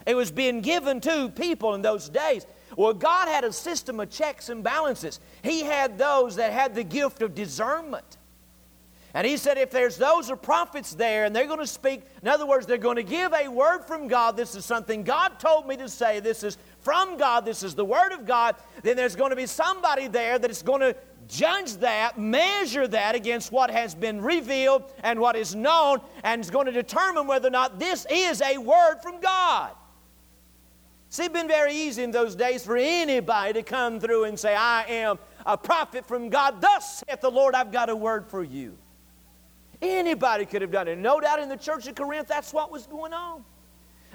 It was being given to people in those days. Well, God had a system of checks and balances. He had those that had the gift of discernment. And he said, if there's those are prophets there and they're going to speak, in other words, they're going to give a word from God, this is something God told me to say, this is from God, this is the word of God, then there's going to be somebody there that is going to judge that, measure that against what has been revealed and what is known, and is going to determine whether or not this is a word from God. See, it'd been very easy in those days for anybody to come through and say, I am a prophet from God. Thus saith the Lord, I've got a word for you. Anybody could have done it. No doubt in the church of Corinth, that's what was going on.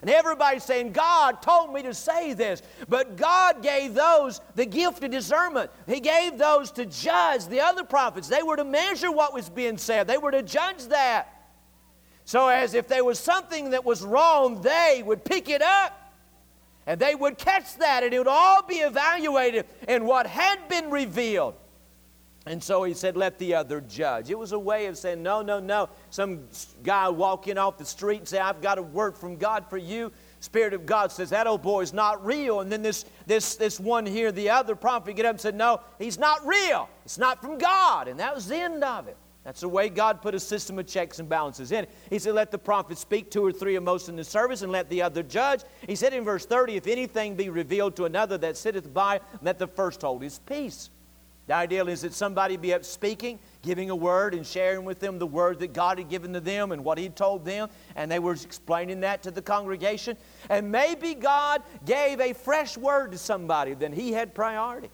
And everybody's saying, God told me to say this. But God gave those the gift of discernment. He gave those to judge the other prophets. They were to measure what was being said, they were to judge that. So, as if there was something that was wrong, they would pick it up and they would catch that, and it would all be evaluated in what had been revealed. And so he said, Let the other judge. It was a way of saying, No, no, no. Some guy walking off the street and say, I've got a word from God for you. Spirit of God says, That old boy is not real. And then this, this, this one here, the other prophet, get up and said, No, he's not real. It's not from God. And that was the end of it. That's the way God put a system of checks and balances in. He said, Let the prophet speak, two or three of most in the service, and let the other judge. He said in verse 30, If anything be revealed to another that sitteth by, let the first hold his peace. The ideal is that somebody be up speaking, giving a word, and sharing with them the word that God had given to them and what He told them, and they were explaining that to the congregation. And maybe God gave a fresh word to somebody, then He had priority.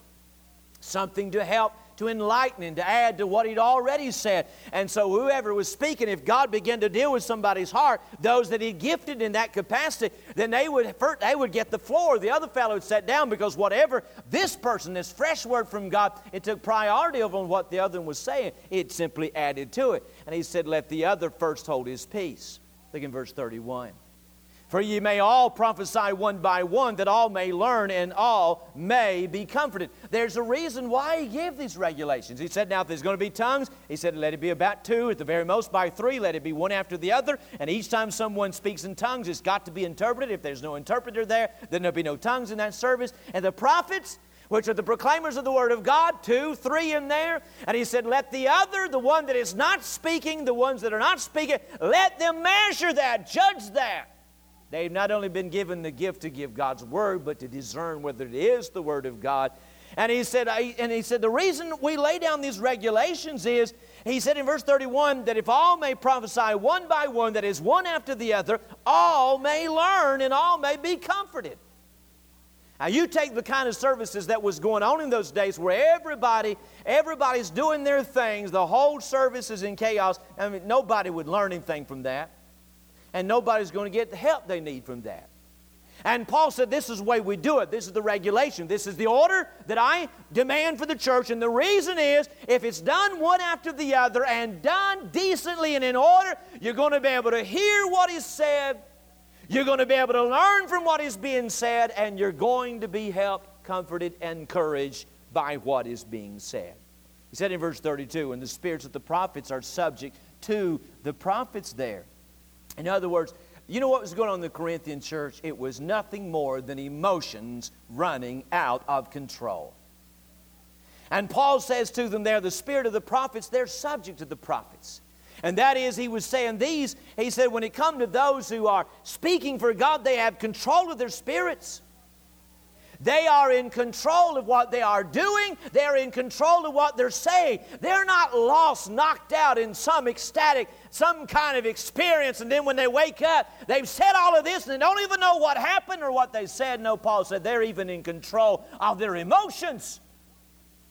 something to help to enlighten and to add to what he'd already said. And so, whoever was speaking, if God began to deal with somebody's heart, those that he gifted in that capacity, then they would, they would get the floor. The other fellow would sit down because whatever this person, this fresh word from God, it took priority over what the other one was saying. It simply added to it. And he said, Let the other first hold his peace. Look in verse 31. For ye may all prophesy one by one, that all may learn and all may be comforted. There's a reason why he gave these regulations. He said, now if there's going to be tongues, he said, let it be about two, at the very most by three, let it be one after the other. And each time someone speaks in tongues, it's got to be interpreted. If there's no interpreter there, then there'll be no tongues in that service. And the prophets, which are the proclaimers of the Word of God, two, three in there. And he said, Let the other, the one that is not speaking, the ones that are not speaking, let them measure that, judge that. They've not only been given the gift to give God's word, but to discern whether it is the word of God. And he said, and he said, the reason we lay down these regulations is, he said in verse 31 that if all may prophesy one by one, that is one after the other, all may learn and all may be comforted. Now you take the kind of services that was going on in those days where everybody, everybody's doing their things, the whole service is in chaos. I mean, nobody would learn anything from that and nobody's going to get the help they need from that. And Paul said, This is the way we do it. This is the regulation. This is the order that I demand for the church. And the reason is, if it's done one after the other and done decently and in order, you're going to be able to hear what is said. You're going to be able to learn from what is being said, and you're going to be helped, comforted, and encouraged by what is being said. He said in verse 32, and the spirits of the prophets are subject to the prophets there. In other words, you know what was going on in the Corinthian church? It was nothing more than emotions running out of control. And Paul says to them there, the spirit of the prophets, they're subject to the prophets. And that is, he was saying these, he said, when it comes to those who are speaking for God, they have control of their spirits. They are in control of what they are doing. They're in control of what they're saying. They're not lost, knocked out in some ecstatic, some kind of experience. And then when they wake up, they've said all of this and they don't even know what happened or what they said. No, Paul said they're even in control of their emotions.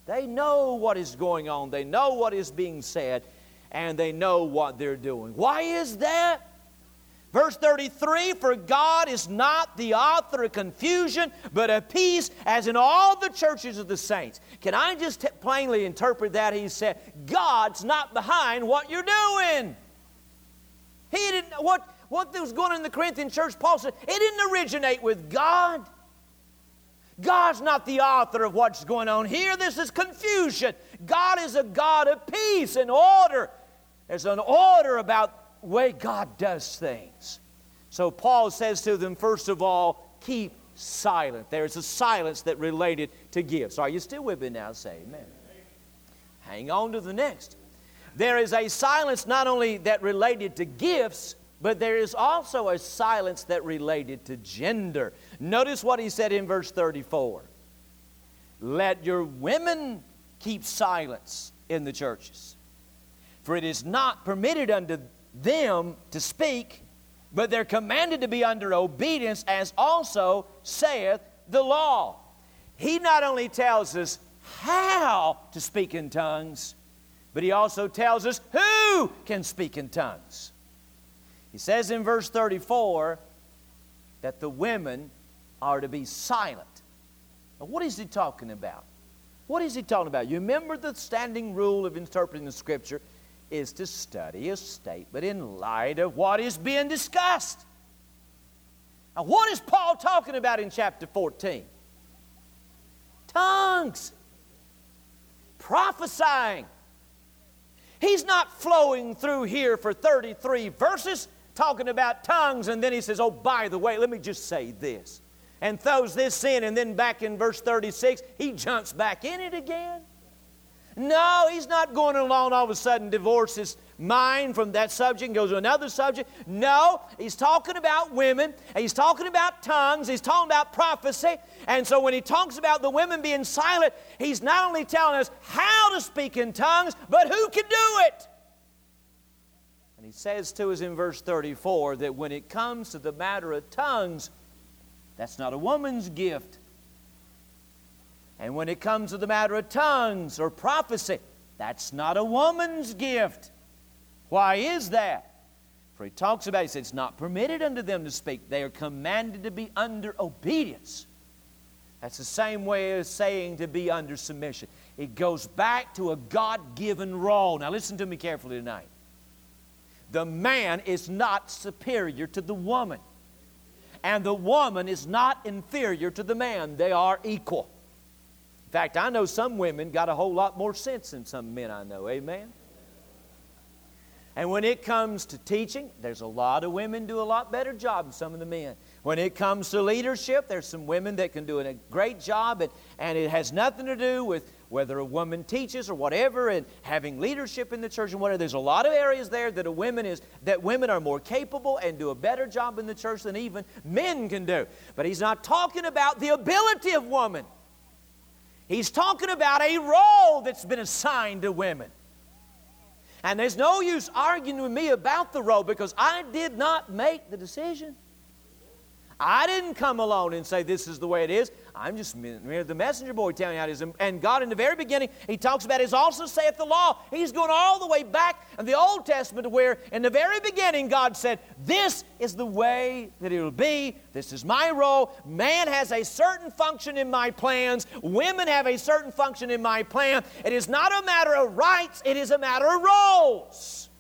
They know what is going on, they know what is being said, and they know what they're doing. Why is that? Verse 33 For God is not the author of confusion, but of peace, as in all the churches of the saints. Can I just t- plainly interpret that? He said, God's not behind what you're doing. He didn't, what, what was going on in the Corinthian church, Paul said, it didn't originate with God. God's not the author of what's going on here. This is confusion. God is a God of peace and order. There's an order about way God does things. So Paul says to them, first of all, keep silent. There's a silence that related to gifts. Are you still with me now? Say amen. Hang on to the next. There is a silence not only that related to gifts, but there is also a silence that related to gender. Notice what he said in verse 34 Let your women keep silence in the churches, for it is not permitted unto them to speak, but they're commanded to be under obedience, as also saith the law. He not only tells us how to speak in tongues, but he also tells us who can speak in tongues. He says in verse 34 that the women are to be silent. Now, what is he talking about? What is he talking about? You remember the standing rule of interpreting the scripture is to study a statement in light of what is being discussed. Now, what is Paul talking about in chapter 14? Tongues, prophesying. He's not flowing through here for 33 verses talking about tongues, and then he says, Oh, by the way, let me just say this. And throws this in, and then back in verse 36, he jumps back in it again. No, he's not going along all of a sudden divorce his mind from that subject and goes to another subject. No, he's talking about women, he's talking about tongues, he's talking about prophecy. And so when he talks about the women being silent, he's not only telling us how to speak in tongues, but who can do it. And he says to us in verse 34 that when it comes to the matter of tongues, that's not a woman's gift. And when it comes to the matter of tongues or prophecy, that's not a woman's gift. Why is that? For he talks about, he says, it's not permitted unto them to speak. They are commanded to be under obedience. That's the same way as saying to be under submission. It goes back to a God given role. Now, listen to me carefully tonight. The man is not superior to the woman, and the woman is not inferior to the man. They are equal. In fact, I know some women got a whole lot more sense than some men I know. Amen? And when it comes to teaching, there's a lot of women do a lot better job than some of the men. When it comes to leadership, there's some women that can do a great job, and, and it has nothing to do with whether a woman teaches or whatever, and having leadership in the church and whatever. There's a lot of areas there that a women is that women are more capable and do a better job in the church than even men can do. But he's not talking about the ability of woman. He's talking about a role that's been assigned to women. And there's no use arguing with me about the role because I did not make the decision. I didn't come along and say this is the way it is. I'm just the messenger boy telling you how it is. And God, in the very beginning, He talks about His also saith the law. He's going all the way back in the Old Testament to where, in the very beginning, God said, This is the way that it will be. This is my role. Man has a certain function in my plans. Women have a certain function in my plan. It is not a matter of rights, it is a matter of roles.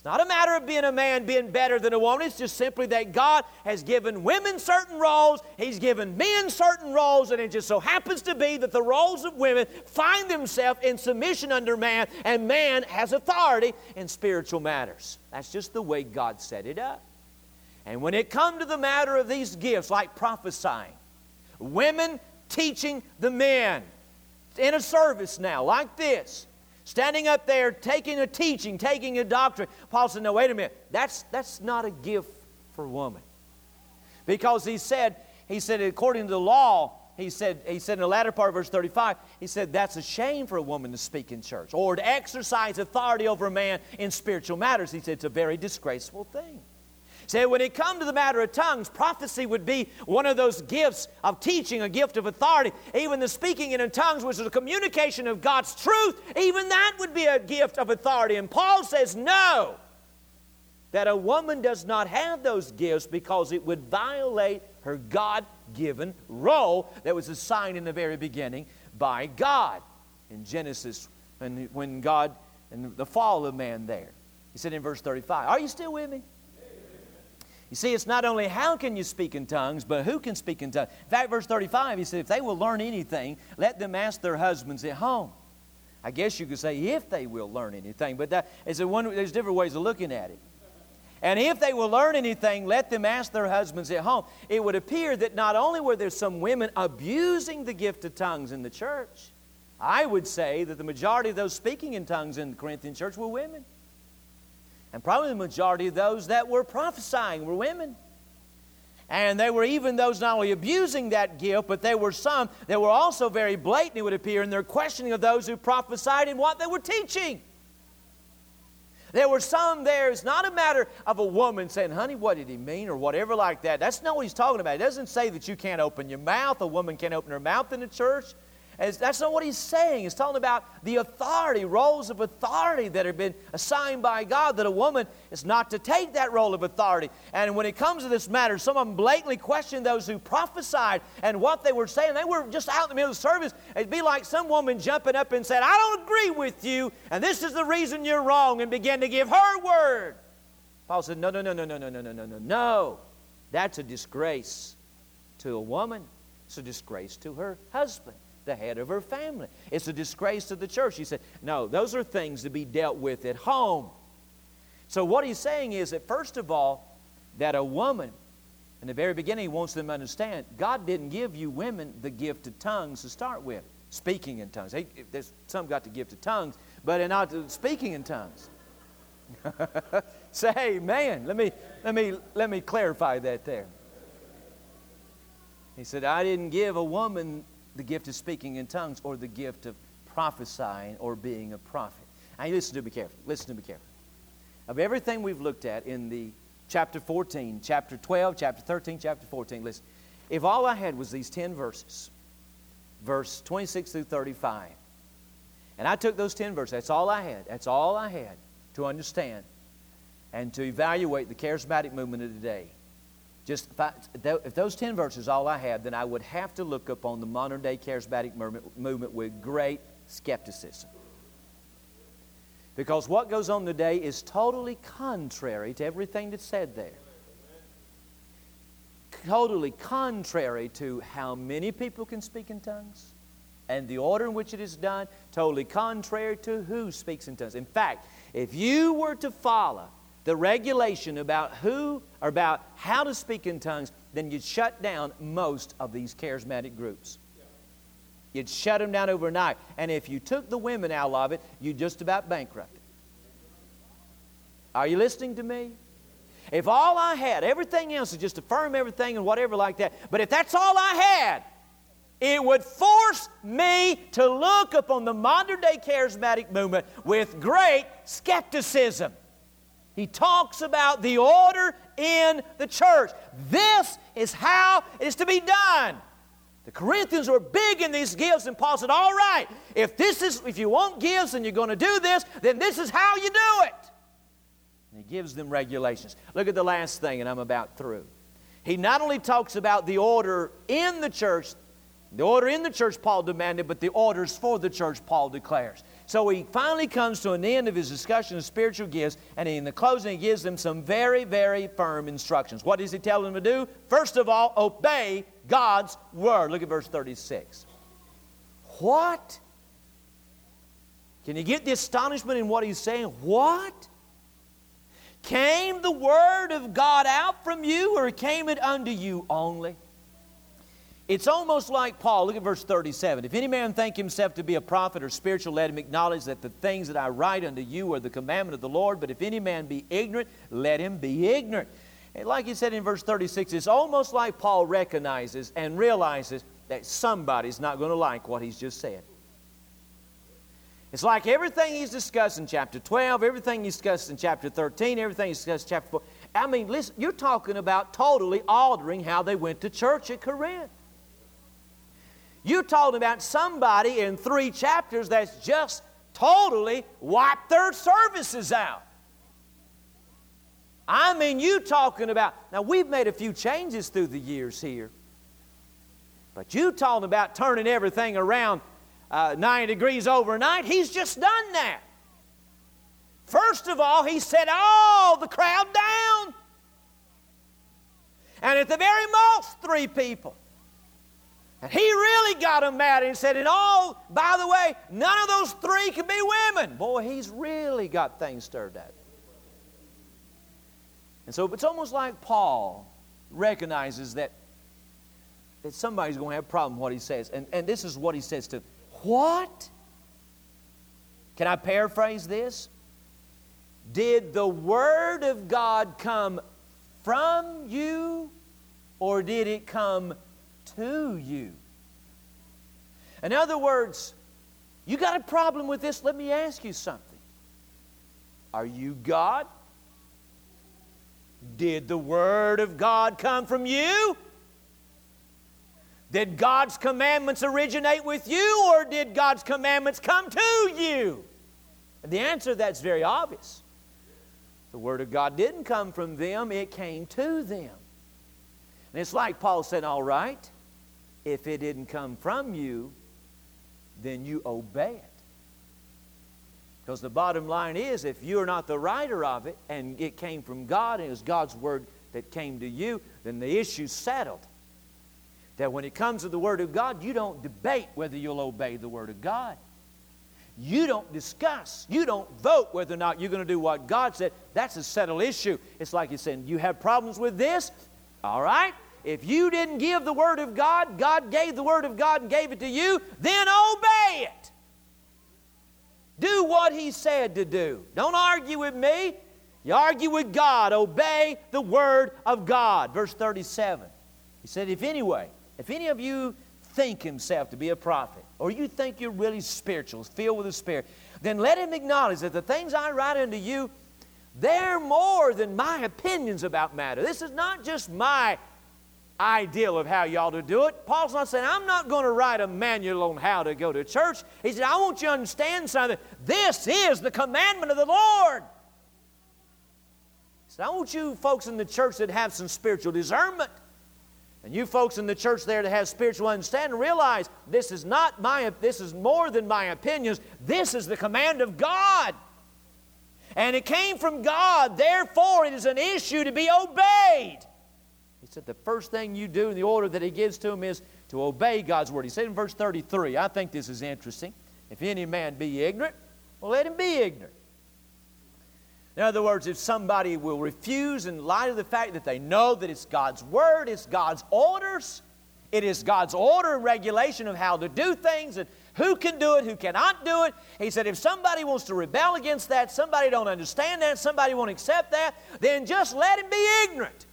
It's not a matter of being a man being better than a woman. It's just simply that God has given women certain roles, He's given men certain roles, and it just so happens to be that the roles of women find themselves in submission under man, and man has authority in spiritual matters. That's just the way God set it up. And when it comes to the matter of these gifts, like prophesying, women teaching the men in a service now, like this, Standing up there, taking a teaching, taking a doctrine. Paul said, No, wait a minute. That's, that's not a gift for woman. Because he said, he said, according to the law, he said, he said in the latter part of verse 35, he said, that's a shame for a woman to speak in church or to exercise authority over a man in spiritual matters. He said, it's a very disgraceful thing. Say, when it comes to the matter of tongues, prophecy would be one of those gifts of teaching, a gift of authority. Even the speaking in tongues, which is a communication of God's truth, even that would be a gift of authority. And Paul says, no, that a woman does not have those gifts because it would violate her God given role that was assigned in the very beginning by God. In Genesis, when, when God, and the fall of man there. He said in verse 35, Are you still with me? You see, it's not only how can you speak in tongues, but who can speak in tongues. In fact, verse 35, he said, if they will learn anything, let them ask their husbands at home. I guess you could say if they will learn anything, but that is a one, there's different ways of looking at it. And if they will learn anything, let them ask their husbands at home. It would appear that not only were there some women abusing the gift of tongues in the church, I would say that the majority of those speaking in tongues in the Corinthian church were women. And probably the majority of those that were prophesying were women. And they were even those not only abusing that gift, but there were some that were also very blatant, it would appear, in their questioning of those who prophesied and what they were teaching. There were some there, it's not a matter of a woman saying, honey, what did he mean, or whatever like that. That's not what he's talking about. It doesn't say that you can't open your mouth, a woman can't open her mouth in the church that's not what he's saying. He's talking about the authority, roles of authority that have been assigned by God, that a woman is not to take that role of authority. And when it comes to this matter, some of them blatantly questioned those who prophesied and what they were saying. They were just out in the middle of the service. It'd be like some woman jumping up and said, I don't agree with you, and this is the reason you're wrong, and begin to give her word. Paul said, No, no, no, no, no, no, no, no, no, no. No. That's a disgrace to a woman. It's a disgrace to her husband the head of her family. It's a disgrace to the church. He said, No, those are things to be dealt with at home. So, what he's saying is that, first of all, that a woman, in the very beginning, he wants them to understand God didn't give you women the gift of tongues to start with, speaking in tongues. Hey, there's some got the gift of tongues, but they're not speaking in tongues. Say, man, let me, let, me, let me clarify that there. He said, I didn't give a woman the gift of speaking in tongues or the gift of prophesying or being a prophet. Now, listen to me carefully. Listen to me carefully. Of everything we've looked at in the chapter 14, chapter 12, chapter 13, chapter 14, listen. If all I had was these 10 verses, verse 26 through 35. And I took those 10 verses. That's all I had. That's all I had to understand and to evaluate the charismatic movement of today. Just if, I, if those 10 verses all I had, then I would have to look upon the modern day charismatic movement with great skepticism. Because what goes on today is totally contrary to everything that's said there. Totally contrary to how many people can speak in tongues and the order in which it is done, totally contrary to who speaks in tongues. In fact, if you were to follow the regulation about who or about how to speak in tongues, then you'd shut down most of these charismatic groups. You'd shut them down overnight. And if you took the women out of it, you'd just about bankrupt it. Are you listening to me? If all I had, everything else is just affirm everything and whatever like that, but if that's all I had, it would force me to look upon the modern day charismatic movement with great skepticism. He talks about the order in the church. This is how it is to be done. The Corinthians were big in these gifts, and Paul said, All right, if this is if you want gifts and you're going to do this, then this is how you do it. And he gives them regulations. Look at the last thing, and I'm about through. He not only talks about the order in the church, the order in the church Paul demanded, but the orders for the church Paul declares. So he finally comes to an end of his discussion of spiritual gifts, and in the closing, he gives them some very, very firm instructions. What does he tell them to do? First of all, obey God's word. Look at verse 36. What? Can you get the astonishment in what he's saying? What? Came the word of God out from you, or came it unto you only? It's almost like Paul. Look at verse 37. If any man think himself to be a prophet or spiritual, let him acknowledge that the things that I write unto you are the commandment of the Lord. But if any man be ignorant, let him be ignorant. And like he said in verse 36, it's almost like Paul recognizes and realizes that somebody's not going to like what he's just said. It's like everything he's discussed in chapter 12, everything he's discussed in chapter 13, everything he's discussed in chapter 4. I mean, listen, you're talking about totally altering how they went to church at Corinth. You told about somebody in three chapters that's just totally wiped their services out. I mean, you talking about, now we've made a few changes through the years here, but you talking about turning everything around uh, 90 degrees overnight, he's just done that. First of all, he set all the crowd down. And at the very most, three people. And he really got him mad and said, and oh, by the way, none of those three can be women. Boy, he's really got things stirred up. And so it's almost like Paul recognizes that, that somebody's going to have a problem with what he says. And, and this is what he says to What? Can I paraphrase this? Did the Word of God come from you or did it come to you. In other words, you got a problem with this? Let me ask you something. Are you God? Did the Word of God come from you? Did God's commandments originate with you, or did God's commandments come to you? And the answer to that's very obvious. The Word of God didn't come from them, it came to them. And it's like Paul said, All right, if it didn't come from you, then you obey it. Because the bottom line is, if you're not the writer of it and it came from God and it was God's word that came to you, then the issue's settled. That when it comes to the Word of God, you don't debate whether you'll obey the Word of God. You don't discuss. You don't vote whether or not you're going to do what God said. That's a settled issue. It's like you're saying, you have problems with this? All right. If you didn't give the Word of God, God gave the Word of God and gave it to you, then obey it. Do what He said to do. Don't argue with me. You argue with God. Obey the Word of God. Verse 37. He said, If anyway, if any of you think himself to be a prophet, or you think you're really spiritual, filled with the Spirit, then let him acknowledge that the things I write unto you, they're more than my opinions about matter. This is not just my ideal of how y'all to do it. Paul's not saying, I'm not going to write a manual on how to go to church. He said, I want you to understand something. This is the commandment of the Lord. He said, I want you folks in the church that have some spiritual discernment. And you folks in the church there that have spiritual understanding realize this is not my this is more than my opinions. This is the command of God. And it came from God, therefore it is an issue to be obeyed. Said the first thing you do in the order that he gives to him is to obey God's word. He said in verse 33, I think this is interesting. If any man be ignorant, well, let him be ignorant. In other words, if somebody will refuse in light of the fact that they know that it's God's word, it's God's orders, it is God's order and regulation of how to do things and who can do it, who cannot do it. He said if somebody wants to rebel against that, somebody don't understand that, somebody won't accept that, then just let him be ignorant.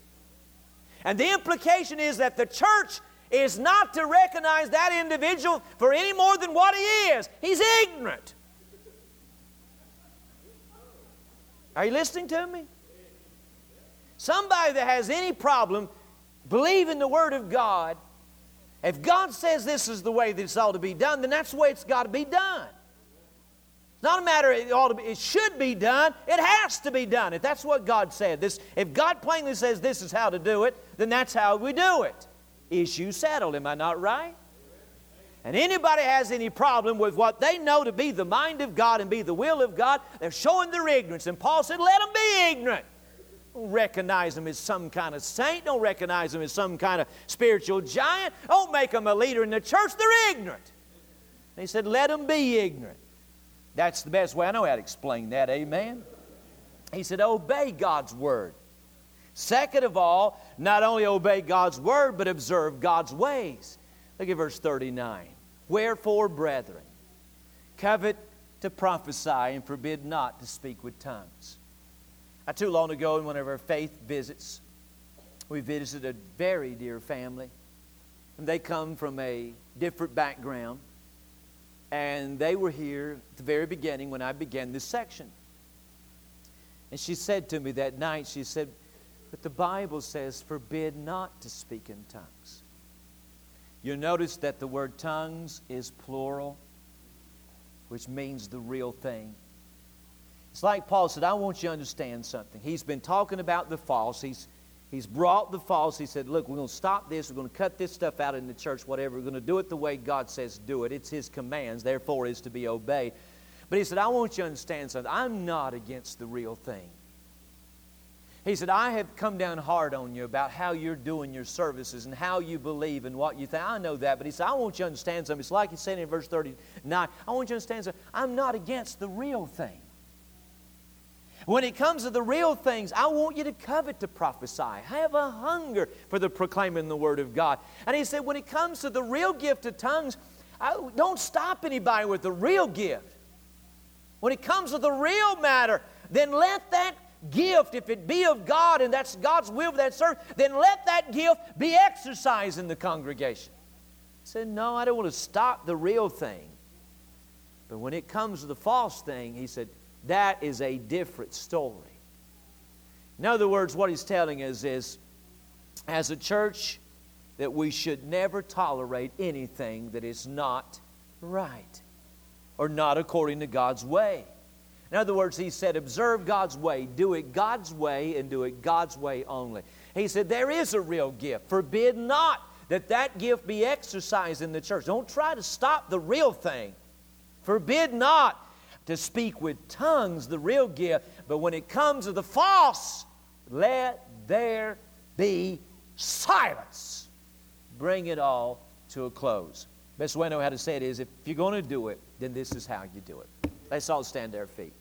And the implication is that the church is not to recognize that individual for any more than what he is. He's ignorant. Are you listening to me? Somebody that has any problem believing the Word of God, if God says this is the way that it's ought to be done, then that's the way it's got to be done. Not a matter it ought to be, it should be done. It has to be done. If that's what God said, this, if God plainly says this is how to do it, then that's how we do it. Issue settled. Am I not right? And anybody has any problem with what they know to be the mind of God and be the will of God, they're showing their ignorance. And Paul said, let them be ignorant. Don't recognize them as some kind of saint. Don't recognize them as some kind of spiritual giant. Don't make them a leader in the church. They're ignorant. And he said, let them be ignorant. That's the best way I know how to explain that. Amen. He said, obey God's word. Second of all, not only obey God's word, but observe God's ways. Look at verse 39. Wherefore, brethren, covet to prophesy and forbid not to speak with tongues. Not too long ago, in one of our faith visits, we visited a very dear family. And they come from a different background. And they were here at the very beginning when I began this section. And she said to me that night, she said, But the Bible says, forbid not to speak in tongues. You'll notice that the word tongues is plural, which means the real thing. It's like Paul said, I want you to understand something. He's been talking about the false. He's, he's brought the false. He said, Look, we're going to stop this. We're going to cut this stuff out in the church, whatever. We're going to do it the way God says do it. It's His commands, therefore, is to be obeyed. But he said, I want you to understand something. I'm not against the real thing. He said, I have come down hard on you about how you're doing your services and how you believe and what you think. I know that, but he said, I want you to understand something. It's like he said in verse 39. I want you to understand something. I'm not against the real thing. When it comes to the real things, I want you to covet to prophesy. Have a hunger for the proclaiming the word of God. And he said, when it comes to the real gift of tongues, I, don't stop anybody with the real gift. When it comes to the real matter, then let that gift, if it be of God and that's God's will for that service, then let that gift be exercised in the congregation. He said, No, I don't want to stop the real thing. But when it comes to the false thing, he said, that is a different story. In other words, what he's telling us is, as a church, that we should never tolerate anything that is not right or not according to God's way. In other words, he said, observe God's way, do it God's way, and do it God's way only. He said, there is a real gift. Forbid not that that gift be exercised in the church. Don't try to stop the real thing. Forbid not to speak with tongues, the real gift. But when it comes to the false, let there be silence. Bring it all to a close. Best way I know how to say it is if you're going to do it, then this is how you do it. Let's all stand to our feet.